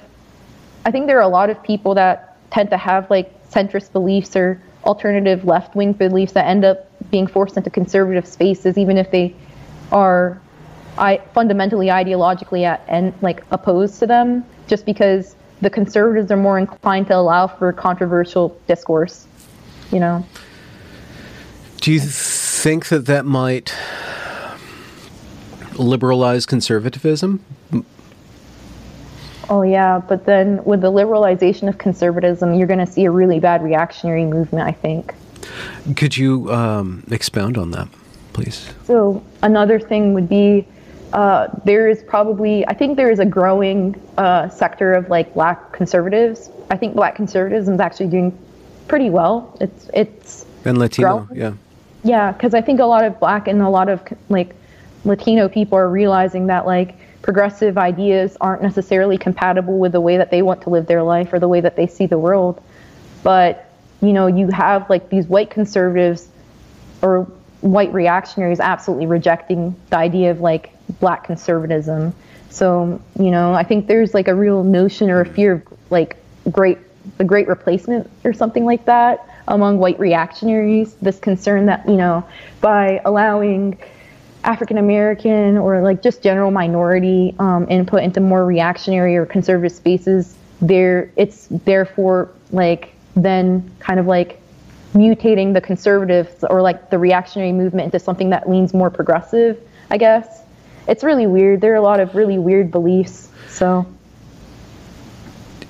I think there are a lot of people that tend to have like centrist beliefs or alternative left wing beliefs that end up being forced into conservative spaces, even if they are I, fundamentally ideologically at, and like opposed to them, just because the conservatives are more inclined to allow for controversial discourse. You know. Do you think that that might liberalize conservatism? Oh yeah, but then with the liberalization of conservatism, you're going to see a really bad reactionary movement. I think. Could you um, expound on that, please? So another thing would be uh, there is probably I think there is a growing uh, sector of like black conservatives. I think black conservatism is actually doing pretty well. It's it's and Latino, growing. yeah, yeah, because I think a lot of black and a lot of like Latino people are realizing that like progressive ideas aren't necessarily compatible with the way that they want to live their life or the way that they see the world. But, you know, you have like these white conservatives or white reactionaries absolutely rejecting the idea of like black conservatism. So, you know, I think there's like a real notion or a fear of like great the great replacement or something like that among white reactionaries, this concern that, you know, by allowing African American or like just general minority um, input into more reactionary or conservative spaces, there it's therefore like then kind of like mutating the conservatives or like the reactionary movement into something that leans more progressive. I guess it's really weird. There are a lot of really weird beliefs. So,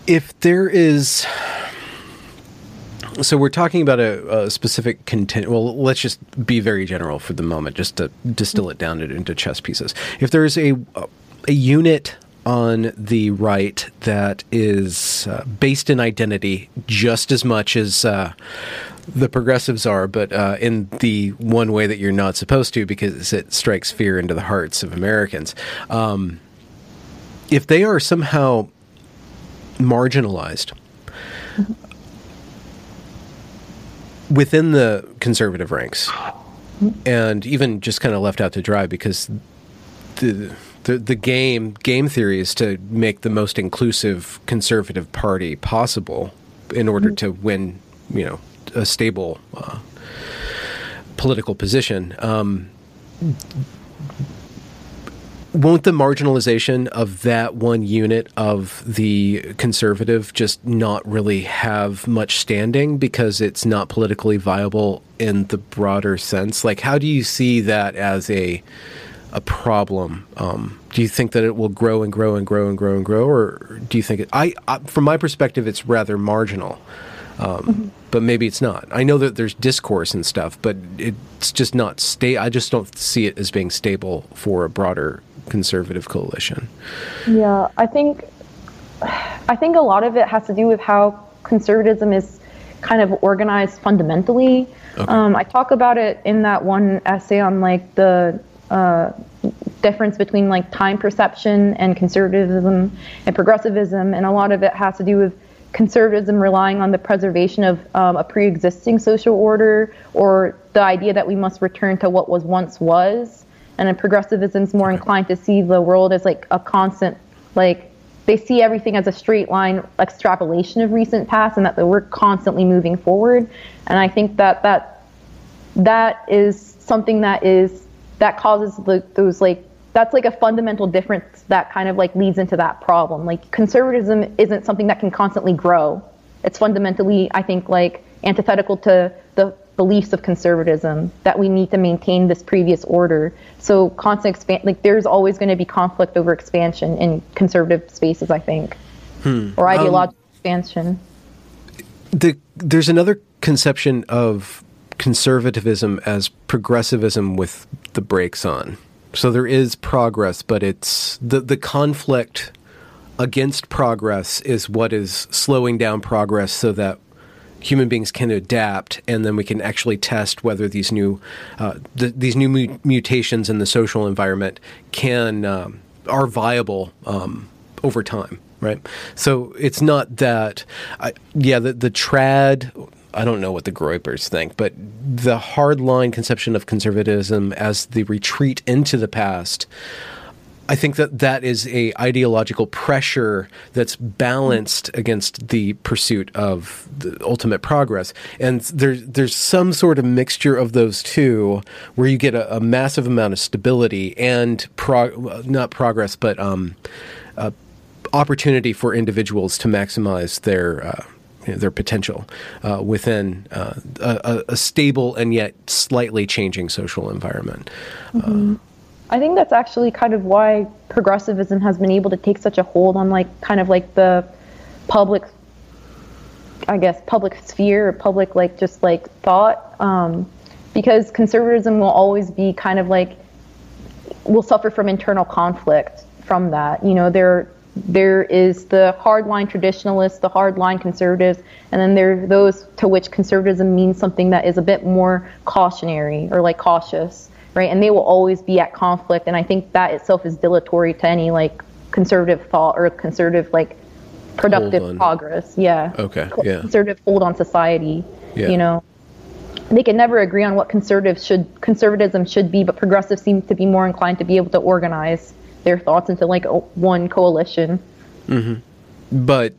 if there is so we're talking about a, a specific content. Well, let's just be very general for the moment, just to distill it down into chess pieces. If there's a a unit on the right that is uh, based in identity just as much as uh, the progressives are, but uh, in the one way that you're not supposed to because it strikes fear into the hearts of Americans. Um, if they are somehow marginalized, mm-hmm within the conservative ranks, and even just kind of left out to dry because the the, the game game theory is to make the most inclusive conservative party possible in order to win, you know, a stable uh, political position. Um, won't the marginalization of that one unit of the conservative just not really have much standing because it's not politically viable in the broader sense? Like, how do you see that as a a problem? Um, do you think that it will grow and grow and grow and grow and grow, or do you think it? I, I from my perspective, it's rather marginal. Um, mm-hmm. But maybe it's not. I know that there's discourse and stuff, but it's just not stay. I just don't see it as being stable for a broader conservative coalition. Yeah, I think I think a lot of it has to do with how conservatism is kind of organized fundamentally. Okay. Um, I talk about it in that one essay on like the uh, difference between like time perception and conservatism and progressivism, and a lot of it has to do with conservatism relying on the preservation of um, a pre-existing social order or the idea that we must return to what was once was. And then progressivism is more inclined to see the world as like a constant like they see everything as a straight line extrapolation of recent past and that we're constantly moving forward. And i think that that that is something that is that causes the, those like that's like a fundamental difference that kind of like leads into that problem like conservatism isn't something that can constantly grow it's fundamentally i think like antithetical to the beliefs of conservatism that we need to maintain this previous order. So constant expand like there's always going to be conflict over expansion in conservative spaces, I think, hmm. or um, ideological um, expansion. The, there's another conception of conservatism as progressivism with the brakes on. So there is progress, but it's the the conflict against progress is what is slowing down progress so that human beings can adapt, and then we can actually test whether these new uh, th- these new mu- mutations in the social environment can um, are viable um, over time. Right. So it's not that. I, yeah, the the trad. I don't know what the Groypers think, but the hardline conception of conservatism as the retreat into the past. I think that that is a ideological pressure that's balanced against the pursuit of the ultimate progress, and there's there's some sort of mixture of those two, where you get a, a massive amount of stability and pro, not progress, but um, uh, opportunity for individuals to maximize their. Uh, their potential uh, within uh, a, a, stable and yet slightly changing social environment. Mm-hmm. I think that's actually kind of why progressivism has been able to take such a hold on like kind of like the public I guess public sphere public like just like thought um, because conservatism will always be kind of like will suffer from internal conflict from that you know there there is the hardline traditionalists, the hardline conservatives, and then there are those to which conservatism means something that is a bit more cautionary or like cautious right? And they will always be at conflict. And I think that itself is dilatory to any like conservative thought or conservative like productive progress. Yeah. Okay. Yeah. Conservative hold on society. Yeah. You know, they can never agree on what conservative should conservatism should be, but progressives seem to be more inclined to be able to organize their thoughts into like a, one coalition. Mm-hmm. But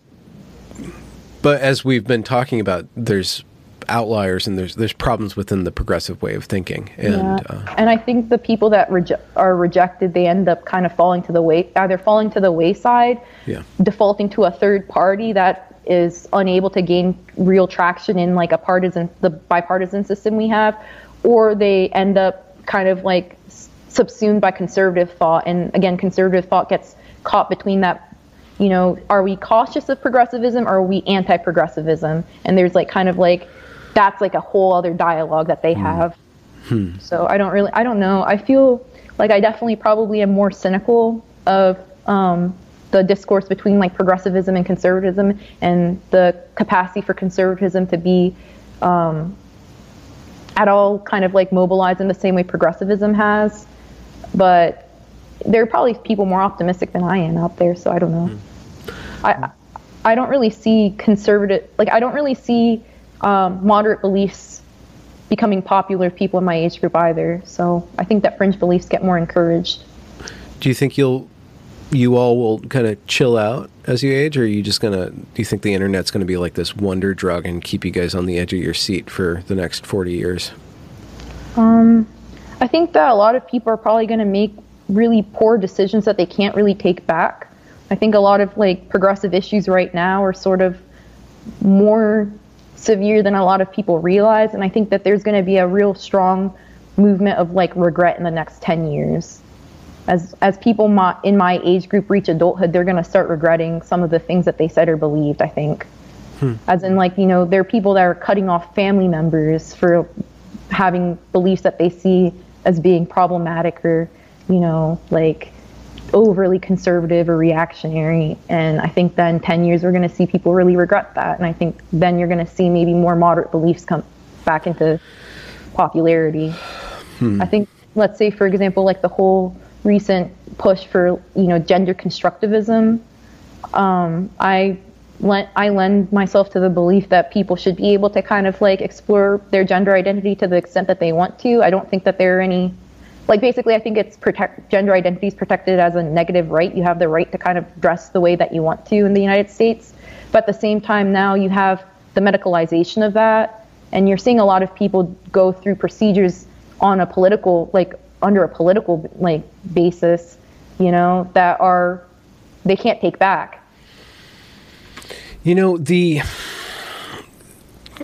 but as we've been talking about, there's outliers and there's there's problems within the progressive way of thinking and yeah. uh, and I think the people that reje- are rejected they end up kind of falling to the way either falling to the wayside yeah. defaulting to a third party that is unable to gain real traction in like a partisan the bipartisan system we have or they end up kind of like subsumed by conservative thought and again conservative thought gets caught between that you know are we cautious of progressivism or are we anti-progressivism and there's like kind of like that's like a whole other dialogue that they hmm. have. Hmm. So I don't really, I don't know. I feel like I definitely probably am more cynical of um, the discourse between like progressivism and conservatism and the capacity for conservatism to be um, at all kind of like mobilized in the same way progressivism has. But there are probably people more optimistic than I am out there, so I don't know. Hmm. I I don't really see conservative like I don't really see um, moderate beliefs becoming popular with people in my age group either. So I think that fringe beliefs get more encouraged. Do you think you'll you all will kind of chill out as you age, or are you just gonna? Do you think the internet's gonna be like this wonder drug and keep you guys on the edge of your seat for the next forty years? Um, I think that a lot of people are probably gonna make really poor decisions that they can't really take back. I think a lot of like progressive issues right now are sort of more severe than a lot of people realize. And I think that there's going to be a real strong movement of like regret in the next 10 years. As, as people my, in my age group reach adulthood, they're going to start regretting some of the things that they said or believed, I think. Hmm. As in, like, you know, there are people that are cutting off family members for having beliefs that they see as being problematic or, you know, like overly conservative or reactionary. And I think then 10 years, we're going to see people really regret that. And I think then you're going to see maybe more moderate beliefs come back into popularity. Hmm. I think, let's say, for example, like the whole recent push for, you know, gender constructivism. Um, I I lend myself to the belief that people should be able to kind of like explore their gender identity to the extent that they want to. I don't think that there are any like basically, I think it's protect gender identity is protected as a negative right. You have the right to kind of dress the way that you want to in the United States, but at the same time, now you have the medicalization of that, and you're seeing a lot of people go through procedures on a political, like under a political like basis, you know, that are they can't take back. You know the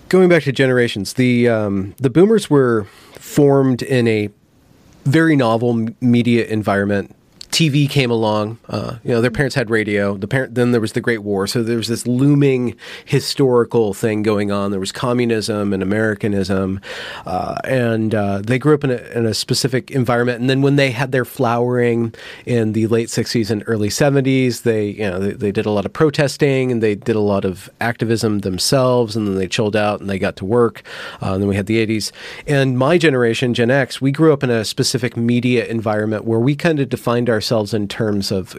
going back to generations, the um, the boomers were formed in a very novel media environment TV came along. Uh, you know, their parents had radio. The parent, then there was the Great War. So there was this looming historical thing going on. There was communism and Americanism, uh, and uh, they grew up in a, in a, specific environment. And then when they had their flowering in the late '60s and early '70s, they you know they, they did a lot of protesting and they did a lot of activism themselves. And then they chilled out and they got to work. Uh, and then we had the '80s. And my generation, Gen X, we grew up in a specific media environment where we kind of defined our ourselves in terms of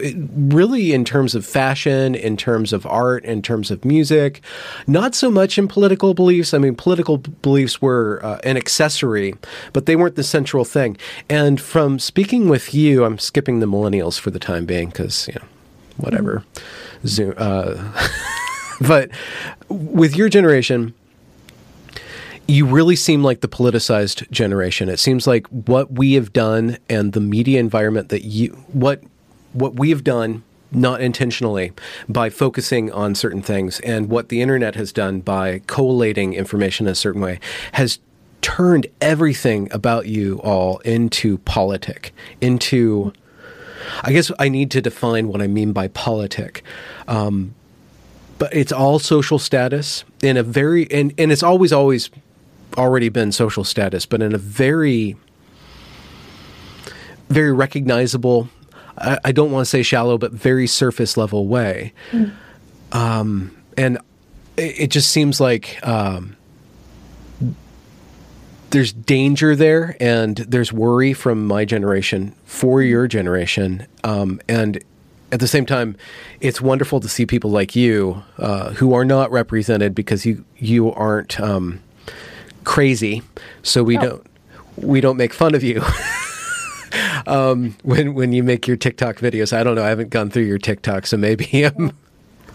really in terms of fashion, in terms of art, in terms of music, not so much in political beliefs. I mean, political beliefs were uh, an accessory, but they weren't the central thing. And from speaking with you, I'm skipping the millennials for the time being because, you know, whatever. Mm-hmm. Zoom. Uh, but with your generation, you really seem like the politicized generation. It seems like what we have done and the media environment that you what what we have done not intentionally by focusing on certain things and what the internet has done by collating information in a certain way has turned everything about you all into politic into I guess I need to define what I mean by politic. Um, but it's all social status in a very and, and it's always always already been social status, but in a very, very recognizable, I, I don't want to say shallow, but very surface level way. Mm. Um, and it, it, just seems like um, there's danger there and there's worry from my generation for your generation. Um, and at the same time, it's wonderful to see people like you uh, who are not represented because you you aren't um, crazy, so we don't we don't make fun of you. um, when when you make your TikTok videos, I don't know. I haven't gone through your TikTok, so maybe I'm.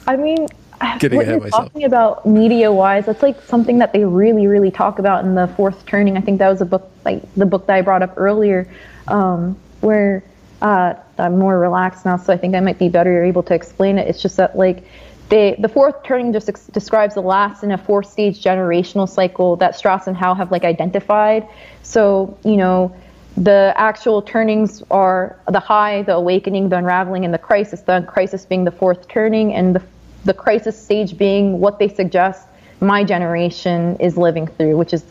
I mean, getting what ahead you're myself. talking about media wise, that's like something that they really, really talk about in the fourth turning. I think that was a book, like the book that I brought up earlier, um, where uh, I'm more relaxed now, so I think I might be better able to explain it. It's just that like they, the fourth turning just ex- describes the last in a four stage generational cycle that Strauss and Howe have like identified. So, you know, the actual turnings are the high, the awakening, the unraveling, and the crisis. The crisis being the fourth turning, and the, the crisis stage being what they suggest my generation is living through, which is,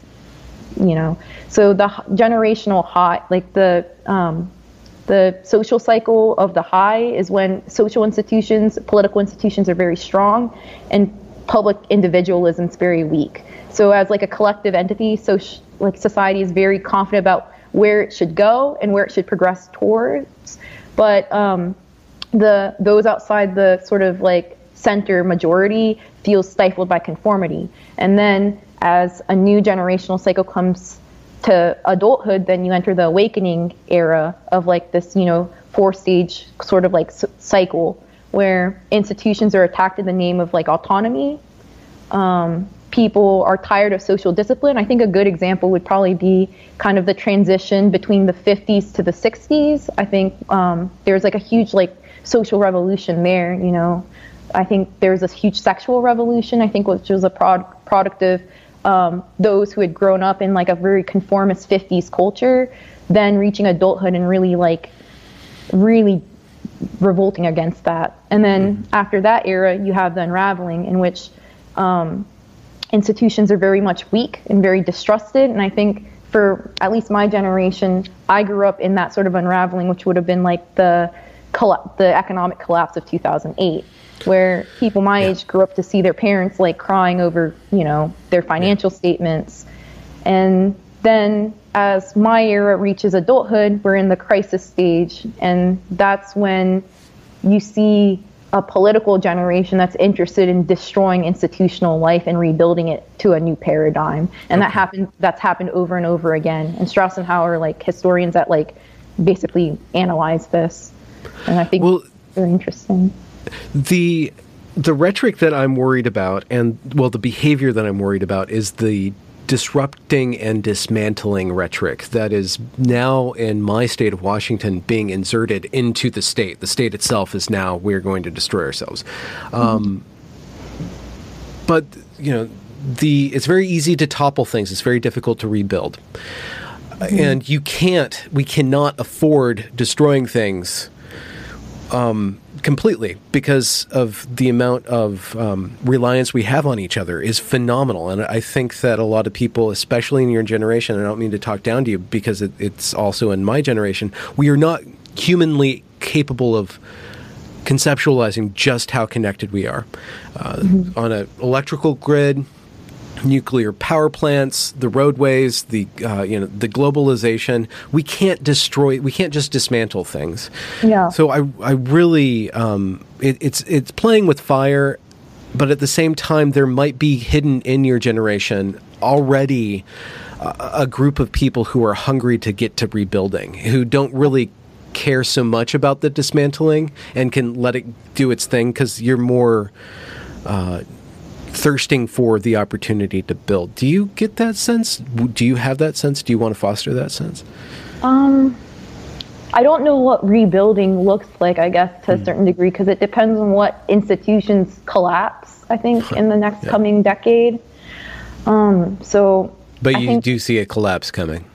you know, so the generational high, like the um, the social cycle of the high is when social institutions, political institutions are very strong and public individualism is very weak. So as like a collective entity, so like society is very confident about where it should go and where it should progress towards. But um, the those outside the sort of like center majority feels stifled by conformity. And then as a new generational cycle comes to adulthood, then you enter the awakening era of like this, you know, four stage sort of like cycle where institutions are attacked in the name of like autonomy. Um, people are tired of social discipline. I think a good example would probably be kind of the transition between the 50s to the 60s. I think um, there's like a huge like social revolution there. You know, I think there's a huge sexual revolution. I think which was a prod- product of um, those who had grown up in like a very conformist 50s culture, then reaching adulthood and really like really revolting against that. And then mm-hmm. after that era, you have the unraveling in which um, institutions are very much weak and very distrusted. And I think for at least my generation, I grew up in that sort of unraveling, which would have been like the the economic collapse of 2008 where people my yeah. age grew up to see their parents like crying over, you know, their financial yeah. statements. And then as my era reaches adulthood, we're in the crisis stage. And that's when you see a political generation that's interested in destroying institutional life and rebuilding it to a new paradigm. And okay. that happened that's happened over and over again. And Strauss and Howe are like historians that like basically analyze this. And I think well, very interesting. The the rhetoric that I'm worried about, and well, the behavior that I'm worried about is the disrupting and dismantling rhetoric that is now in my state of Washington being inserted into the state. The state itself is now we're going to destroy ourselves. Um, but you know, the it's very easy to topple things. It's very difficult to rebuild, mm-hmm. and you can't. We cannot afford destroying things. Um, completely because of the amount of um, reliance we have on each other is phenomenal. And I think that a lot of people, especially in your generation, I don't mean to talk down to you because it, it's also in my generation, we are not humanly capable of conceptualizing just how connected we are uh, mm-hmm. on an electrical grid nuclear power plants, the roadways, the uh, you know the globalization. We can't destroy. We can't just dismantle things. Yeah. So I I really um, it, it's it's playing with fire, but at the same time there might be hidden in your generation already a, a group of people who are hungry to get to rebuilding, who don't really care so much about the dismantling and can let it do its thing because you're more. Uh, thirsting for the opportunity to build. Do you get that sense? Do you have that sense? Do you want to foster that sense? Um, I don't know what rebuilding looks like, I guess, to a hmm. certain degree, because it depends on what institutions collapse, I think, in the next yeah. coming decade. Um, so. But you do see a collapse coming.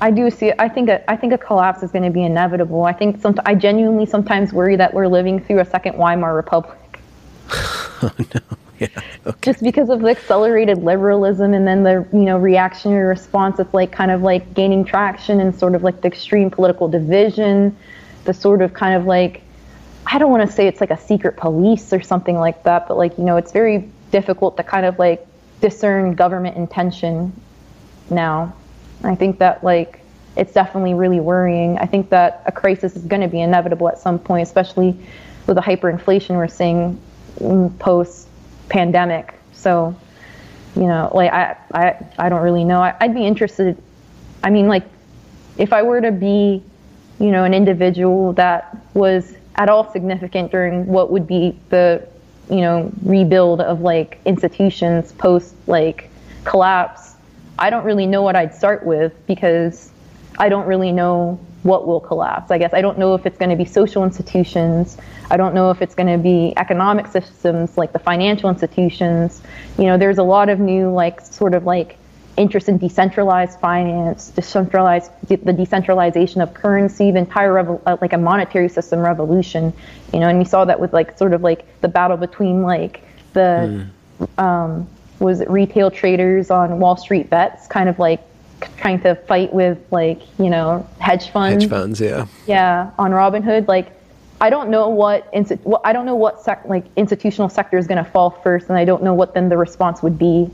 I do see. I think a, I think a collapse is going to be inevitable. I think some. I genuinely sometimes worry that we're living through a second Weimar Republic. oh no. Yeah, okay. Just because of the accelerated liberalism and then the you know reactionary response it's like kind of like gaining traction and sort of like the extreme political division, the sort of kind of like I don't want to say it's like a secret police or something like that, but like you know it's very difficult to kind of like discern government intention now. I think that like it's definitely really worrying. I think that a crisis is going to be inevitable at some point, especially with the hyperinflation we're seeing post pandemic. So, you know, like I, I, I don't really know. I, I'd be interested. I mean, like, if I were to be, you know, an individual that was at all significant during what would be the, you know, rebuild of like institutions post like collapse, I don't really know what I'd start with because I don't really know what will collapse. I guess I don't know if it's going to be social institutions. I don't know if it's going to be economic systems like the financial institutions. You know, there's a lot of new like sort of like interest in decentralized finance, decentralized the decentralization of currency, the entire revo- uh, like a monetary system revolution. You know, and we saw that with like sort of like the battle between like the mm. um, was it retail traders on WallStreetBets, kind of like trying to fight with like you know hedge funds. Hedge funds, yeah. Yeah, on Robinhood, like I don't know what, what I don't know what sec- like institutional sector is going to fall first, and I don't know what then the response would be.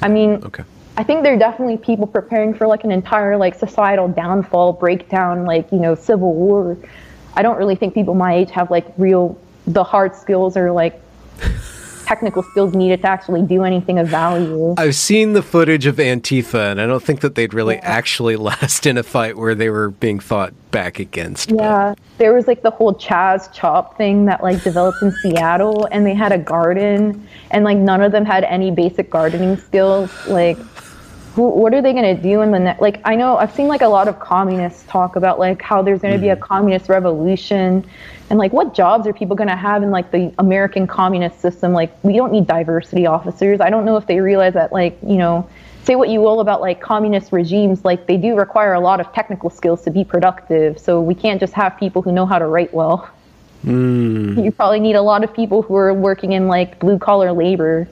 I mean, okay. I think there are definitely people preparing for like an entire like societal downfall, breakdown, like you know civil war. I don't really think people my age have like real the hard skills or like technical skills needed to actually do anything of value. I've seen the footage of Antifa, and I don't think that they'd really yeah. actually last in a fight where they were being fought back against. Yeah, but. there was like the whole Chaz Chop thing that like developed in Seattle, and they had a garden, and like none of them had any basic gardening skills. Like, what are they gonna do in the next? Like, I know I've seen like a lot of communists talk about like how there's gonna mm-hmm. be a mm-hmm. communist revolution and like what jobs are people going to have in like the american communist system like we don't need diversity officers i don't know if they realize that like you know say what you will about like communist regimes like they do require a lot of technical skills to be productive so we can't just have people who know how to write well mm. you probably need a lot of people who are working in like blue collar labor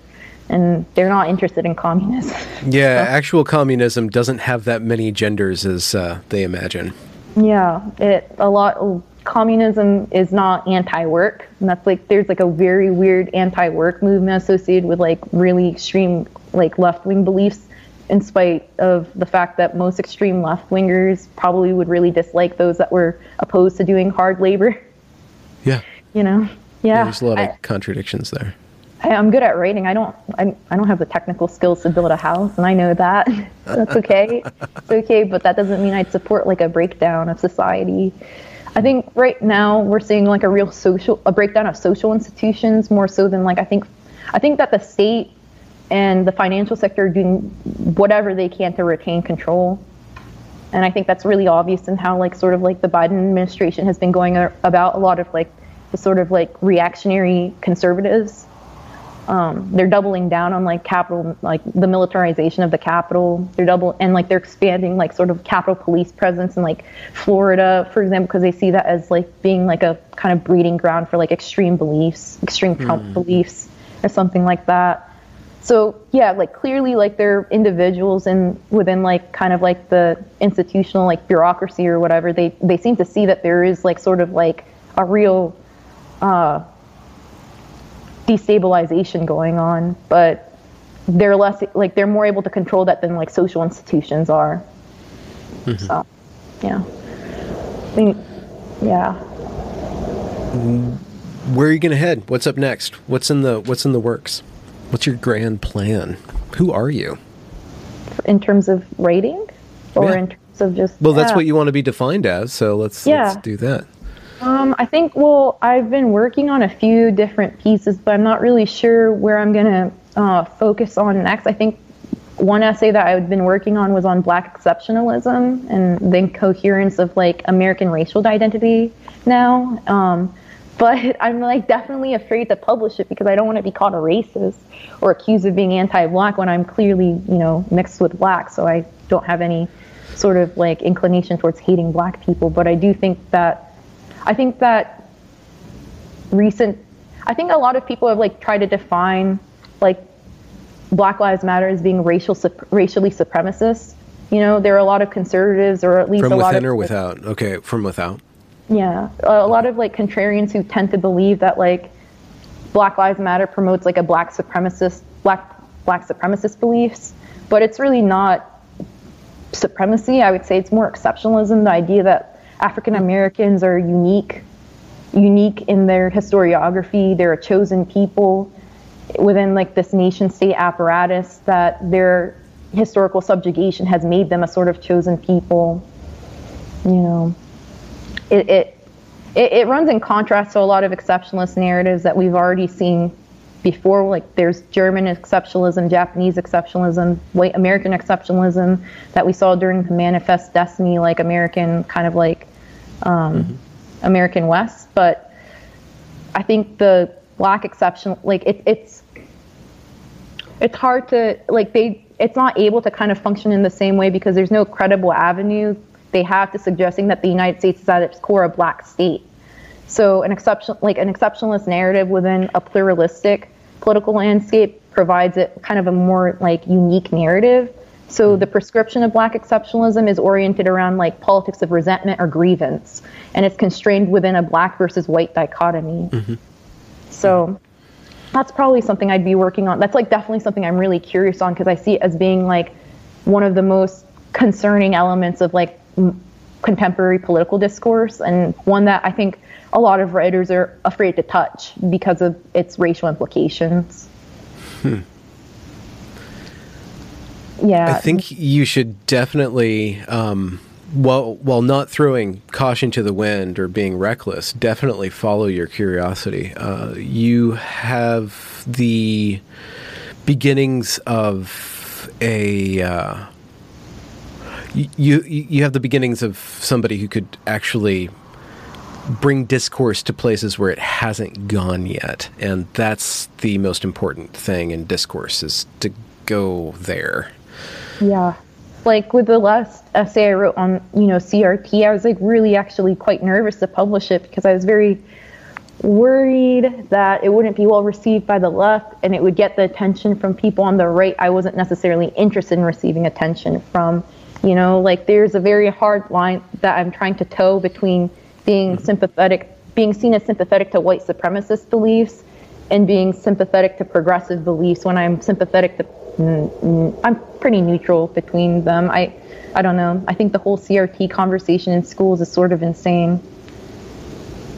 and they're not interested in communism. Yeah so. actual communism doesn't have that many genders as uh, they imagine. Yeah it a lot communism is not anti-work and that's like there's like a very weird anti-work movement associated with like really extreme like left-wing beliefs in spite of the fact that most extreme left-wingers probably would really dislike those that were opposed to doing hard labor. Yeah. You know? Yeah, yeah. there's a lot of I, contradictions there I, am good at writing. I don't. I, I don't have the technical skills to build a house, and I know that. That's okay. it's okay, but that doesn't mean I'd support like a breakdown of society. I think right now we're seeing like a real social a breakdown of social institutions more so than like I think I think that the state and the financial sector are doing whatever they can to retain control. And I think that's really obvious in how like sort of like the Biden administration has been going about a lot of like the sort of like reactionary conservatives um, they're doubling down on like capital, like the militarization of the Capitol. They're double and like they're expanding like sort of Capitol police presence in like Florida, for example, because they see that as like being like a kind of breeding ground for like extreme beliefs, extreme Trump mm. beliefs, or something like that. So yeah, like clearly, like they're individuals and within like kind of like the institutional like bureaucracy or whatever. They they seem to see that there is like sort of like a real uh, destabilization going on. But they're less like they're more able to control that than like social institutions are. Mm-hmm. So, yeah. I think, yeah. Where are you going to head? What's up next? What's in the What's in the works? What's your grand plan? Who are you? In terms of writing, or yeah. in terms of just well, that's what you want to be defined as. So let's yeah. let's do that. Um, I think well, I've been working on a few different pieces, but I'm not really sure where I'm gonna uh, focus on next. I think one essay that I've been working on was on Black exceptionalism and the incoherence of like American racial identity now. Um, but I'm like definitely afraid to publish it because I don't want to be called a racist or accused of being anti-black when I'm clearly, you know, mixed with black. So I don't have any sort of like inclination towards hating black people. But I do think that I think that recent I think a lot of people have like tried to define like Black Lives Matter as being racial racially supremacist. You know, there are a lot of conservatives, or at least from a within lot of or without. Okay, from without. Yeah, a lot of like contrarians who tend to believe that like Black Lives Matter promotes like a black supremacist black black supremacist beliefs, but it's really not supremacy. I would say it's more exceptionalism. The idea that African Americans are unique, unique in their historiography. They're a chosen people within like this nation state apparatus. That their historical subjugation has made them a sort of chosen people. You know it, it it, it runs in contrast to a lot of exceptionalist narratives that we've already seen before. Like there's German exceptionalism, Japanese exceptionalism, white American exceptionalism that we saw during the Manifest Destiny, like American kind of like um, mm-hmm. American West. But I think the black exception, like it, it's it's hard to like they it's not able to kind of function in the same way because there's no credible avenue they have to suggesting that the United States is at its core a black state. So an exception, like an exceptionalist narrative within a pluralistic political landscape provides it kind of a more like unique narrative. So mm-hmm. the prescription of black exceptionalism is oriented around like politics of resentment or grievance, and it's constrained within a black versus white dichotomy. Mm-hmm. So that's probably something I'd be working on. That's like definitely something I'm really curious on because I see it as being like one of the most concerning elements of like contemporary political discourse and one that I think a lot of writers are afraid to touch because of its racial implications. Hmm. Yeah. I think you should definitely, um, while, while not throwing caution to the wind or being reckless, definitely follow your curiosity. Uh, you have the beginnings of a. Uh, you you have the beginnings of somebody who could actually bring discourse to places where it hasn't gone yet and that's the most important thing in discourse is to go there yeah like with the last essay i wrote on you know crt i was like really actually quite nervous to publish it because i was very worried that it wouldn't be well received by the left and it would get the attention from people on the right i wasn't necessarily interested in receiving attention from you know, like there's a very hard line that I'm trying to toe between being mm-hmm. sympathetic, being seen as sympathetic to white supremacist beliefs and being sympathetic to progressive beliefs when I'm sympathetic to I'm pretty neutral between them. I I don't know. I think the whole CRT conversation in schools is sort of insane.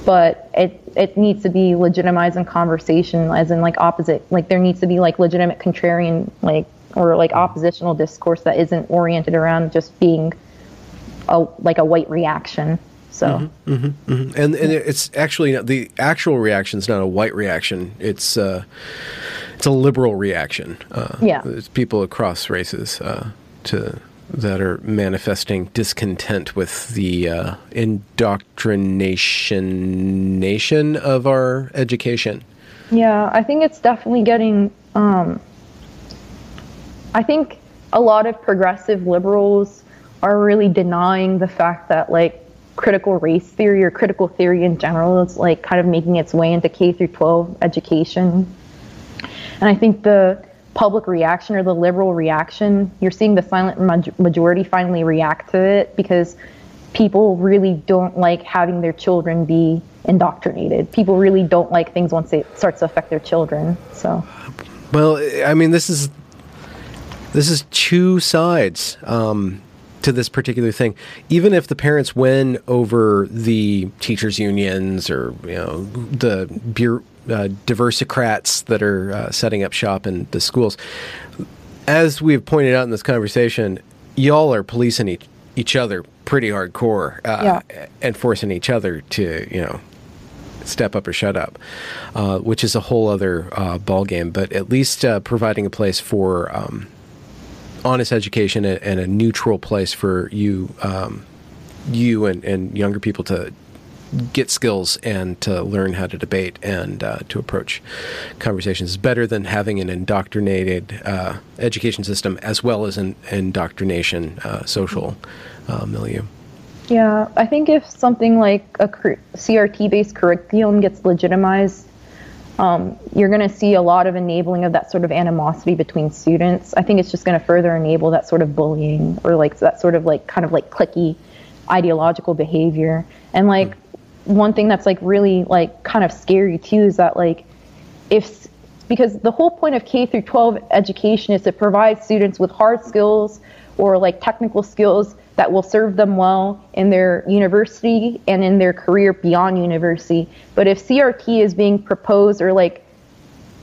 But it it needs to be legitimized in conversation as in like opposite like there needs to be like legitimate contrarian like or like oppositional discourse that isn't oriented around just being a like a white reaction. So, mm-hmm, mm-hmm, mm-hmm. and and it's actually the actual reaction is not a white reaction. It's uh, it's a liberal reaction. Uh, yeah, it's people across races uh, to that are manifesting discontent with the uh, indoctrination nation of our education. Yeah, I think it's definitely getting um, I think a lot of progressive liberals are really denying the fact that like critical race theory or critical theory in general is like kind of making its way into K through 12 education. And I think the public reaction or the liberal reaction, you're seeing the silent majority finally react to it because people really don't like having their children be indoctrinated. People really don't like things once it starts to affect their children. So, well, I mean, this is This is two sides um, to this particular thing. Even if the parents win over the teachers' unions or you know the bureau, uh, diversicrats that are uh, setting up shop in the schools, as we've pointed out in this conversation, y'all are policing each, each other pretty hardcore uh, yeah. and forcing each other to you know step up or shut up, uh, which is a whole other uh, ball game. But at least uh, providing a place for um, honest education and, and a neutral place for you, um, you and, and younger people to get skills and to learn how to debate and uh, to approach conversations is better than having an indoctrinated uh, education system as well as an indoctrination uh, social uh, milieu. Yeah, I think if something like a CRT based curriculum gets legitimized um, you're going to see a lot of enabling of that sort of animosity between students. I think it's just going to further enable that sort of bullying or like that sort of like kind of like cliquey ideological behavior. And like one thing that's like really like kind of scary too is that like if because the whole point of K through 12 education is to provide students with hard skills or like technical skills that will serve them well in their university and in their career beyond university. But if CRT is being proposed or like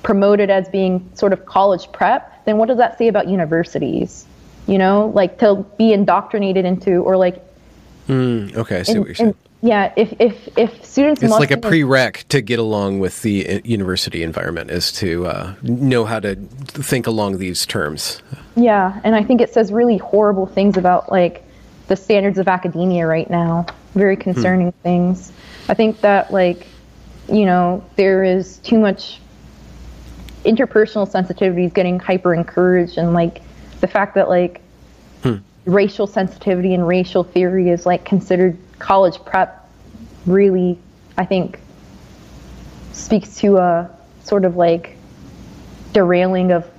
promoted as being sort of college prep, then what does that say about universities? You know, like to be indoctrinated into or like. Mm, okay, I see in, what you're saying. Yeah, if if if students, it's like a prereq to get along with the uh, university environment is to uh, know how to think along these terms. Yeah, and I think it says really horrible things about like the standards of academia right now. Very concerning hmm. things. I think that like, you know, there is too much interpersonal sensitivities getting hyper encouraged and like the fact that like hmm. racial sensitivity and racial theory is like considered college prep really I think speaks to a sort of like derailing of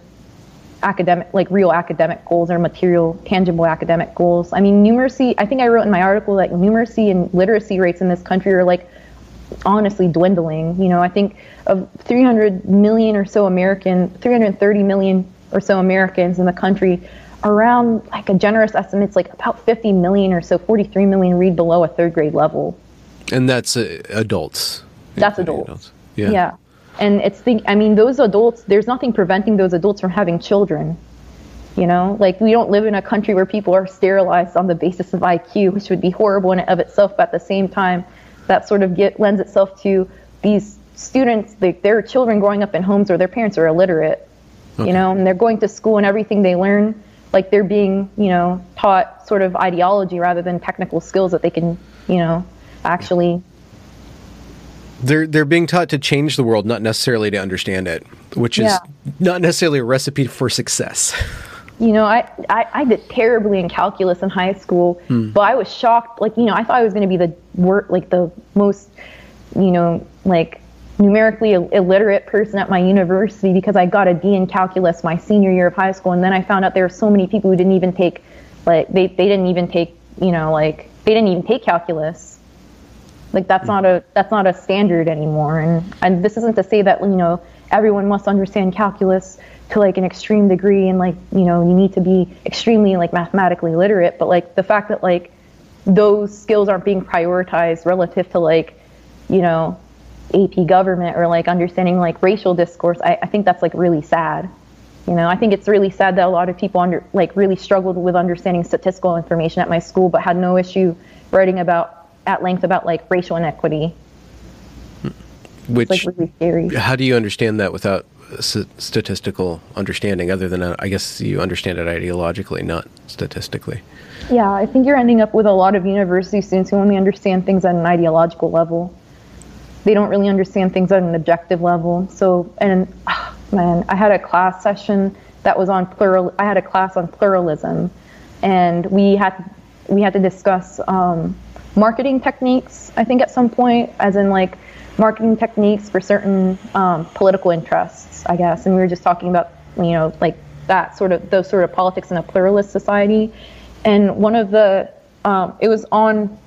academic, like real academic goals or material, tangible academic goals. I mean, numeracy, I think I wrote in my article like numeracy and literacy rates in this country are like honestly dwindling. You know, I think of 300 million or so American, 330 million or so Americans in the country, around like a generous estimate, it's like about 50 million or so, 43 million read below a third grade level. And that's uh, adults. That's adults. adults. Yeah. Yeah and it's think i mean those adults there's nothing preventing those adults from having children you know like we don't live in a country where people are sterilized on the basis of iq which would be horrible in and of itself but at the same time that sort of get lends itself to these students they, their children growing up in homes where their parents are illiterate okay. you know and they're going to school and everything they learn like they're being you know taught sort of ideology rather than technical skills that they can you know actually they're they're being taught to change the world, not necessarily to understand it, which is yeah. not necessarily a recipe for success. You know, I, I, I did terribly in calculus in high school, hmm. but I was shocked. Like, you know, I thought I was going to be the wor- like the most, you know, like numerically illiterate person at my university because I got a D in calculus my senior year of high school, and then I found out there were so many people who didn't even take, like, they they didn't even take, you know, like they didn't even take calculus like that's not a that's not a standard anymore. And and this isn't to say that you know everyone must understand calculus to like an extreme degree and like you know you need to be extremely like mathematically literate. But like the fact that like those skills aren't being prioritized relative to like you know AP government or like understanding like racial discourse, I, I think that's like really sad. You know, I think it's really sad that a lot of people under like really struggled with understanding statistical information at my school, but had no issue writing about at length about like racial inequity. Which like really scary. How do you understand that without statistical understanding? Other than uh, I guess you understand it ideologically, not statistically. Yeah, I think you're ending up with a lot of university students who only understand things at an ideological level. They don't really understand things at an objective level. So, and oh, man, I had a class session that was on plural. I had a class on pluralism, and we had we had to discuss um, marketing techniques, I think, at some point, as in like marketing techniques for certain um, political interests, I guess. And we were just talking about, you know, like that sort of, those sort of politics in a pluralist society. And one of the, um, it was on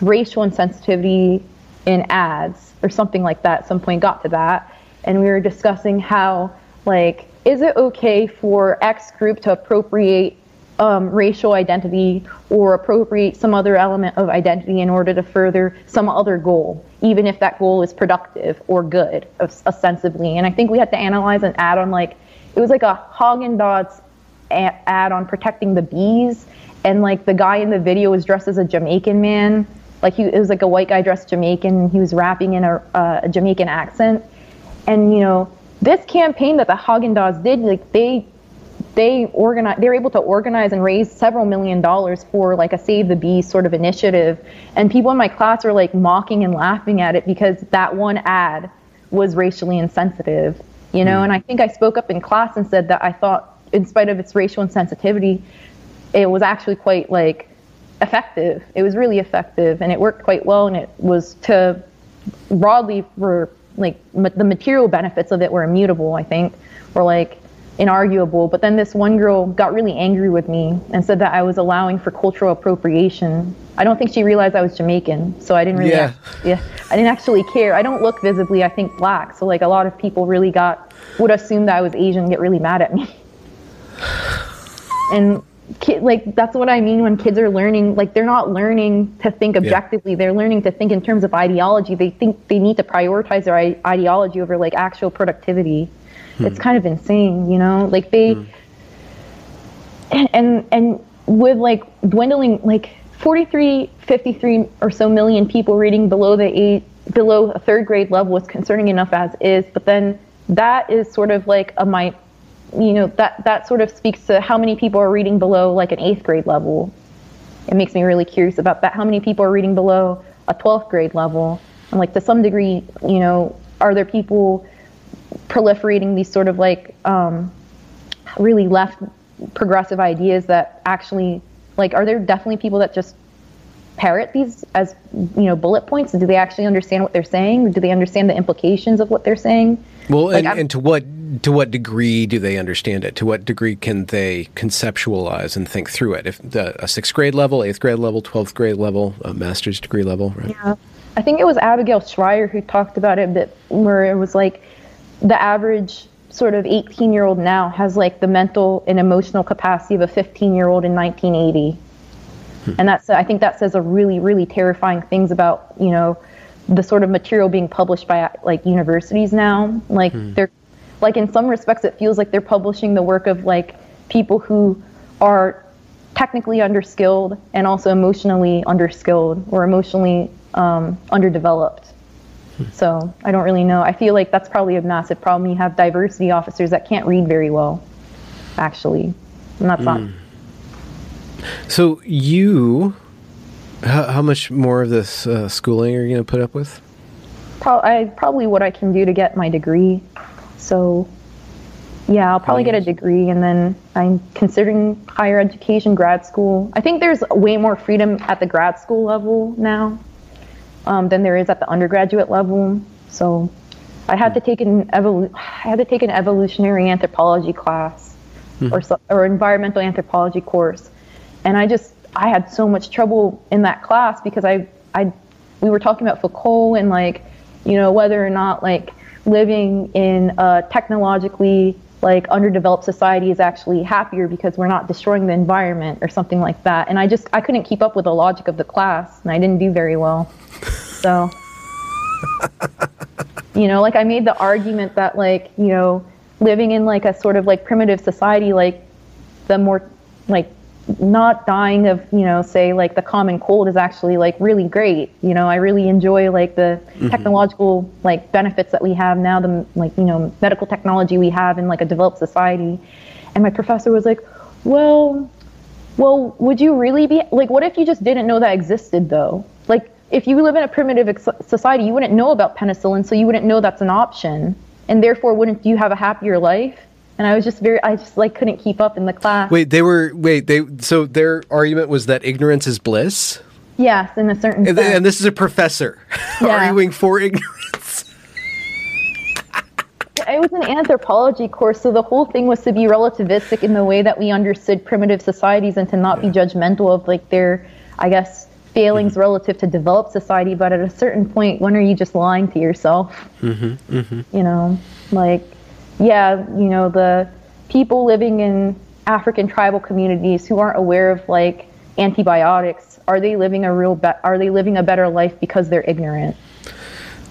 racial insensitivity in ads or something like that. At some point got to that. And we were discussing how, like, is it okay for X group to appropriate um, racial identity or appropriate some other element of identity in order to further some other goal, even if that goal is productive or good, ostensibly. And I think we had to analyze an ad on like, it was like a Haagen Dazs ad on protecting the bees, and like the guy in the video was dressed as a Jamaican man. Like he it was like a white guy dressed Jamaican, and he was rapping in a, uh, a Jamaican accent. And you know, this campaign that the Haagen Dazs did, like they they organize they're able to organize and raise several million dollars for like a save the bees sort of initiative and people in my class are like mocking and laughing at it because that one ad was racially insensitive you know mm. and i think i spoke up in class and said that i thought in spite of its racial insensitivity it was actually quite like effective it was really effective and it worked quite well and it was to broadly for like ma- the material benefits of it were immutable i think were like inarguable. But then this one girl got really angry with me and said that I was allowing for cultural appropriation. I don't think she realized I was Jamaican, so I didn't really, yeah, yeah I didn't actually care. I don't look visibly, I think, black. So like a lot of people really got would assume that I was Asian, get really mad at me. and kid, like that's what I mean when kids are learning. Like they're not learning to think objectively; yeah. they're learning to think in terms of ideology. They think they need to prioritize their ideology over like actual productivity. Hmm. It's kind of insane, you know? Like they hmm. and and with like dwindling like 43 53 or so million people reading below the eight below a third grade level is concerning enough as is, but then that is sort of like a my you know that that sort of speaks to how many people are reading below like an eighth grade level. It makes me really curious about that. How many people are reading below a 12th grade level? And like to some degree you know are there people proliferating these sort of like um, really left progressive ideas that actually like are there definitely people that just parrot these as you know bullet points? Do they actually understand what they're saying? Do they understand the implications of what they're saying? Well like, and, and, to what to what degree do they understand it? To what degree can they conceptualize and think through it? If the, a sixth grade level eighth grade level 12th grade level a master's degree level right? Yeah. I think it was abigail Shrier who talked about it but where it was like the average sort of 18 year old now has like the mental and emotional capacity of a 15 year old in 1980 hmm. And that's i think that says a really really terrifying things about you know the sort of material being published by like universities now like hmm. they're like in some respects it feels like they're publishing the work of like people who are technically underskilled and also emotionally underskilled or emotionally um, underdeveloped so I don't really know. I feel like that's probably a massive problem. You have diversity officers that can't read very well, actually, and that's mm. not. So you, how, how much more of this uh, schooling are you going to put up with? Pro- I, probably what I can do to get my degree. So, yeah, I'll probably get a degree, and then I'm considering higher education, grad school. I think there's way more freedom at the grad school level now um, than there is at the undergraduate level. So I had to take an evolu- I had to take an evolutionary anthropology class mm-hmm. or or environmental anthropology course, and I just I had so much trouble in that class because I I we were talking about Foucault and like you know whether or not like living in a technologically like underdeveloped society is actually happier because we're not destroying the environment or something like that. And I just I couldn't keep up with the logic of the class and I didn't do very well. So you know, like I made the argument that like, you know, living in like a sort of like primitive society like the more like not dying of you know say like the common cold is actually like really great. You know i really enjoy like the mm-hmm. technological like benefits that we have now the like you know medical technology we have in like a developed society. And my professor was like well well would you really be like what if you just didn't know that existed though? Like if you live in a primitive ex- society you wouldn't know about penicillin so you wouldn't know that's an option. And therefore wouldn't you have a happier life and I was just very, I just like couldn't keep up in the class. Wait, they were wait they so their argument was that ignorance is bliss. Yes, in a certain and, and this is a professor yeah. arguing for ignorance. it was an anthropology course, so the whole thing was to be relativistic in the way that we understood primitive societies and to not yeah. be judgmental of like their, I guess, failings mm-hmm. relative to developed society. But at a certain point, when are you just lying to yourself? Mm-hmm, mm-hmm. You know, like yeah, you know, the people living in African tribal communities who aren't aware of like antibiotics, are they living a real be- are they living a better life because they're ignorant?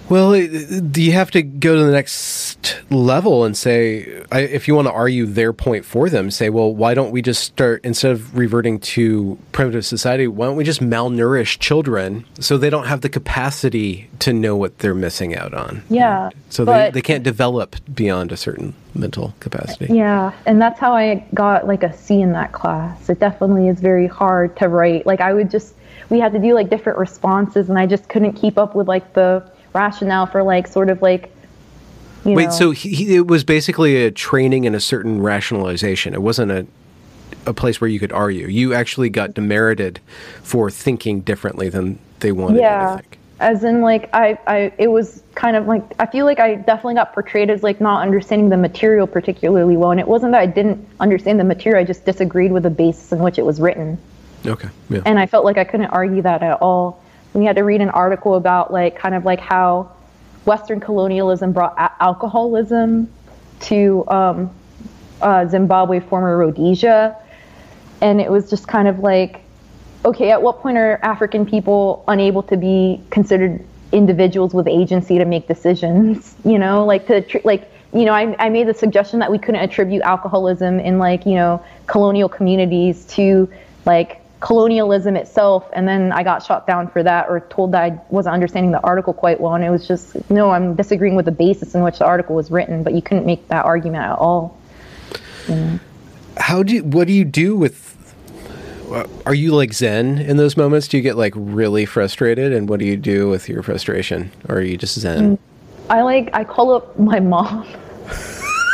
Well, do you have to go to the next level and say, if you want to argue their point for them, say, well, why don't we just start, instead of reverting to primitive society, why don't we just malnourish children so they don't have the capacity to know what they're missing out on? Yeah. So they, they can't develop beyond a certain mental capacity. Yeah. And that's how I got like a C in that class. It definitely is very hard to write. Like, I would just, we had to do like different responses, and I just couldn't keep up with like the, rationale for like sort of like Wait, know. so he, it was basically a training in a certain rationalization. It wasn't a a place where you could argue. You actually got demerited for thinking differently than they wanted yeah. you to think. As in, like, I, I, it was kind of like, I feel like I definitely got portrayed as like not understanding the material particularly well. And it wasn't that I didn't understand the material, I just disagreed with the basis in which it was written. Okay. Yeah. And I felt like I couldn't argue that at all we had to read an article about like kind of like how Western colonialism brought a- alcoholism to um, uh, Zimbabwe, former Rhodesia, and it was just kind of like, okay, at what point are African people unable to be considered individuals with agency to make decisions? You know, like to tr- like you know, I, I made the suggestion that we couldn't attribute alcoholism in like you know colonial communities to like colonialism itself and then I got shot down for that or told that I wasn't understanding the article quite well and it was just no I'm disagreeing with the basis in which the article was written but you couldn't make that argument at all. You know? how do you, what do you do with are you like zen in those moments? Do you get like really frustrated and what do you do with your frustration? Or are you just zen? Mm, I like I call up my mom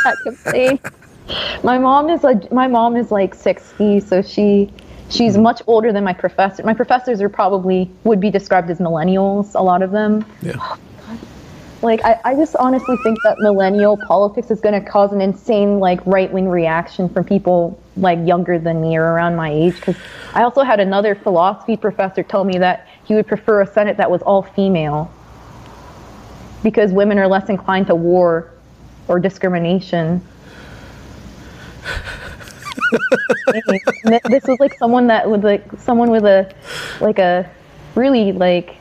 my mom is like my mom is like 60 so she She's hmm. much older than my professor. My professors are probably would be described as millennials. A lot of them. Yeah. Oh, like I, I just honestly think that millennial politics is going to cause an insane like right wing reaction from people like younger than me or around my age. Because I also had another philosophy professor tell me that he would prefer a Senate that was all female because women are less inclined to war or discrimination this was like someone that with like someone with a like a really like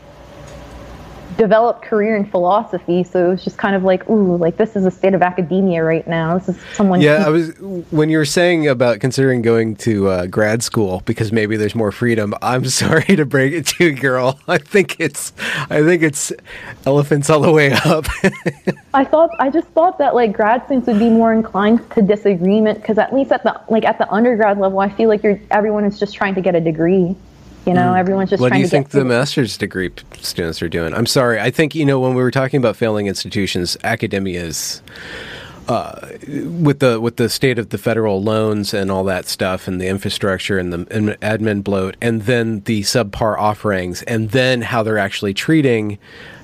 developed career in philosophy, so it was just kind of like, ooh, like this is a state of academia right now. This is someone. Yeah, I was when you were saying about considering going to uh, grad school because maybe there's more freedom. I'm sorry to break it to you, girl. I think it's, I think it's elephants all the way up. I thought, I just thought that like grad students would be more inclined to disagreement because at least at the like at the undergrad level, I feel like you're everyone is just trying to get a degree. You know, mm. everyone's just what trying do you think the master's degree students are doing? I'm sorry. I think you know when we were talking about failing institutions, academia is. Uh, with the with the state of the federal loans and all that stuff, and the infrastructure and the and admin bloat, and then the subpar offerings, and then how they're actually treating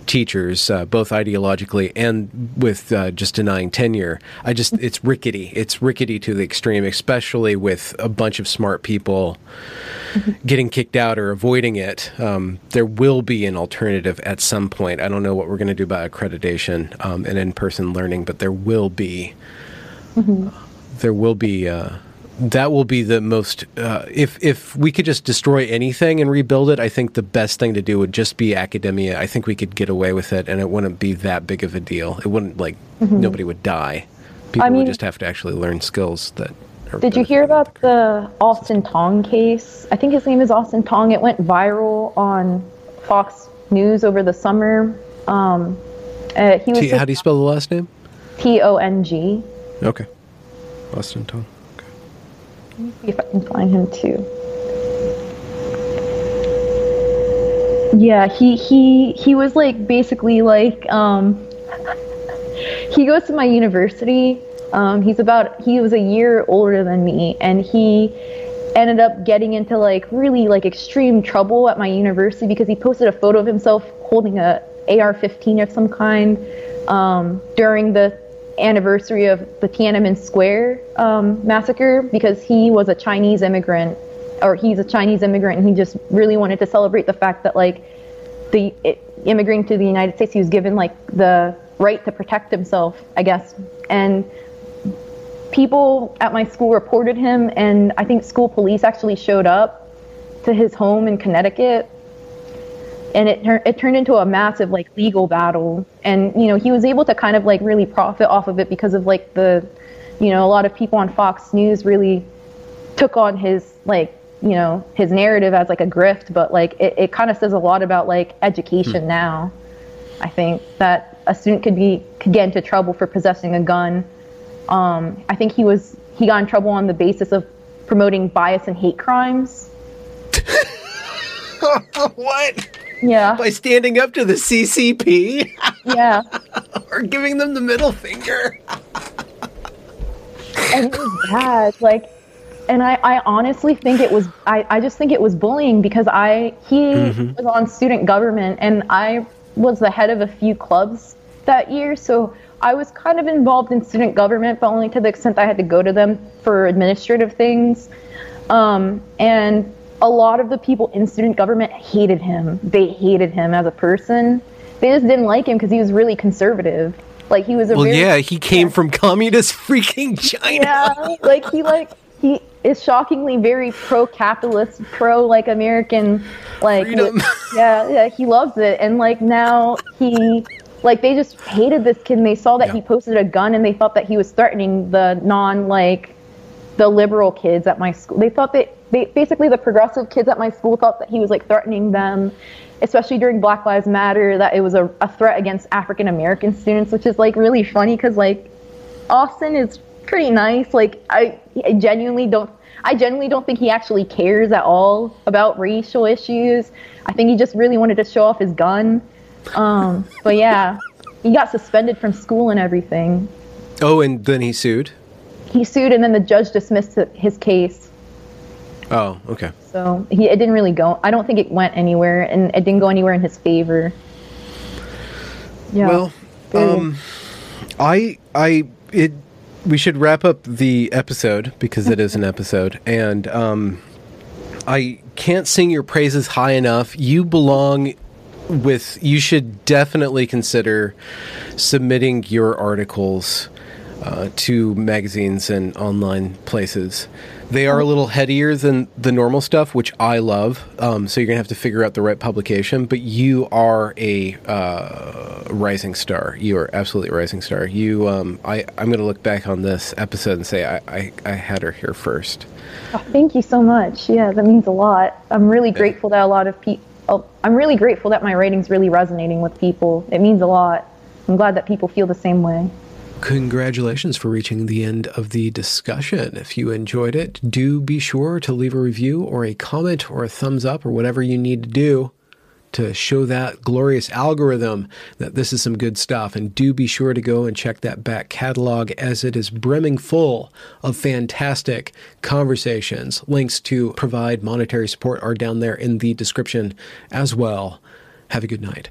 teachers, uh, both ideologically and with uh, just denying tenure. I just it's rickety. It's rickety to the extreme, especially with a bunch of smart people getting kicked out or avoiding it. Um, there will be an alternative at some point. I don't know what we're going to do about accreditation um, and in-person learning, but there will be. Mm-hmm. There will be. Uh, that will be the most uh, if if we could just destroy anything and rebuild it i think the best thing to do would just be academia. I think we could get away with it and it wouldn't be that big of a deal. It wouldn't like mm-hmm. nobody would die. People I mean, would just have to actually learn skills that did you hear about the austin tong case? I think his name is austin tong. It went viral on fox news over the summer. Um, uh, he was T- how do you spell the last name? T-o-n-g okay. Austin tong let me see if I can find him too. Yeah, he he he was like basically like um he goes to my university. Um, he's about he was a year older than me, and he ended up getting into like really like extreme trouble at my university because he posted a photo of himself holding a AR-15 of some kind um, during the anniversary of the Tiananmen Square um, massacre because he was a Chinese immigrant, or he's a Chinese immigrant, and he just really wanted to celebrate the fact that like the it, immigrating to the United States, he was given like the right to protect himself, I guess, and people at my school reported him, and I think school police actually showed up to his home in Connecticut. And it, tur- it turned into a massive like legal battle, and you know he was able to kind of like really profit off of it because of like the, you know, a lot of people on Fox News really took on his like you know his narrative as like a grift, but like it, it kind of says a lot about like education hmm. now. I think that a student could be could get into trouble for possessing a gun um, I think he was he got in trouble on the basis of promoting bias and hate crimes. what? Yeah. By standing up to the CCP? yeah. or giving them the middle finger. and it was bad. Like, and I, I honestly think it was, I, I just think it was bullying because I, he mm-hmm. was on student government and I was the head of a few clubs that year. So I was kind of involved in student government, but only to the extent I had to go to them for administrative things. Um, and a lot of the people in student government hated him. They hated him as a person. They just didn't like him because he was really conservative. Like he was a well, very, yeah, he came yeah. from communist freaking China. Yeah, like he like he is shockingly very pro-capitalist, pro like American, like Freedom. yeah, yeah, he loves it, and like now he like they just hated this kid and they saw that yeah. he posted a gun and they thought that he was threatening the non like the liberal kids at my school they thought that they basically the progressive kids at my school thought that he was like threatening them especially during black lives matter that it was a, a threat against african american students which is like really funny because like austin is pretty nice like I, I genuinely don't I genuinely don't think he actually cares at all about racial issues. I think he just really wanted to show off his gun. Um, but yeah, he got suspended from school and everything. Oh, and then he sued? He sued, and then the judge dismissed his case. Oh, okay. So he it didn't really go. I don't think it went anywhere, and it didn't go anywhere in his favor. Yeah. Well, um, I I it we should wrap up the episode because it is an episode, and um, I can't sing your praises high enough. You belong with you should definitely consider submitting your articles uh, to magazines and online places. They are a little headier than the normal stuff, which I love. Um, so you're gonna have to figure out the right publication. But you are a uh, rising star. You are absolutely a rising star. You, um, I, I'm gonna look back on this episode and say I, I, I had her here first. Oh, thank you so much. Yeah, that means a lot. I'm really grateful that a lot of people Oh, I'm really grateful that my writing's really resonating with people. It means a lot. I'm glad that people feel the same way. Congratulations for reaching the end of the discussion. If you enjoyed it, do be sure to leave a review or a comment or a thumbs up or whatever you need to do to show that glorious algorithm that this is some good stuff. And do be sure to go and check that back catalog as it is brimming full of fantastic conversations. Links to provide monetary support are down there in the description as well. Have a good night.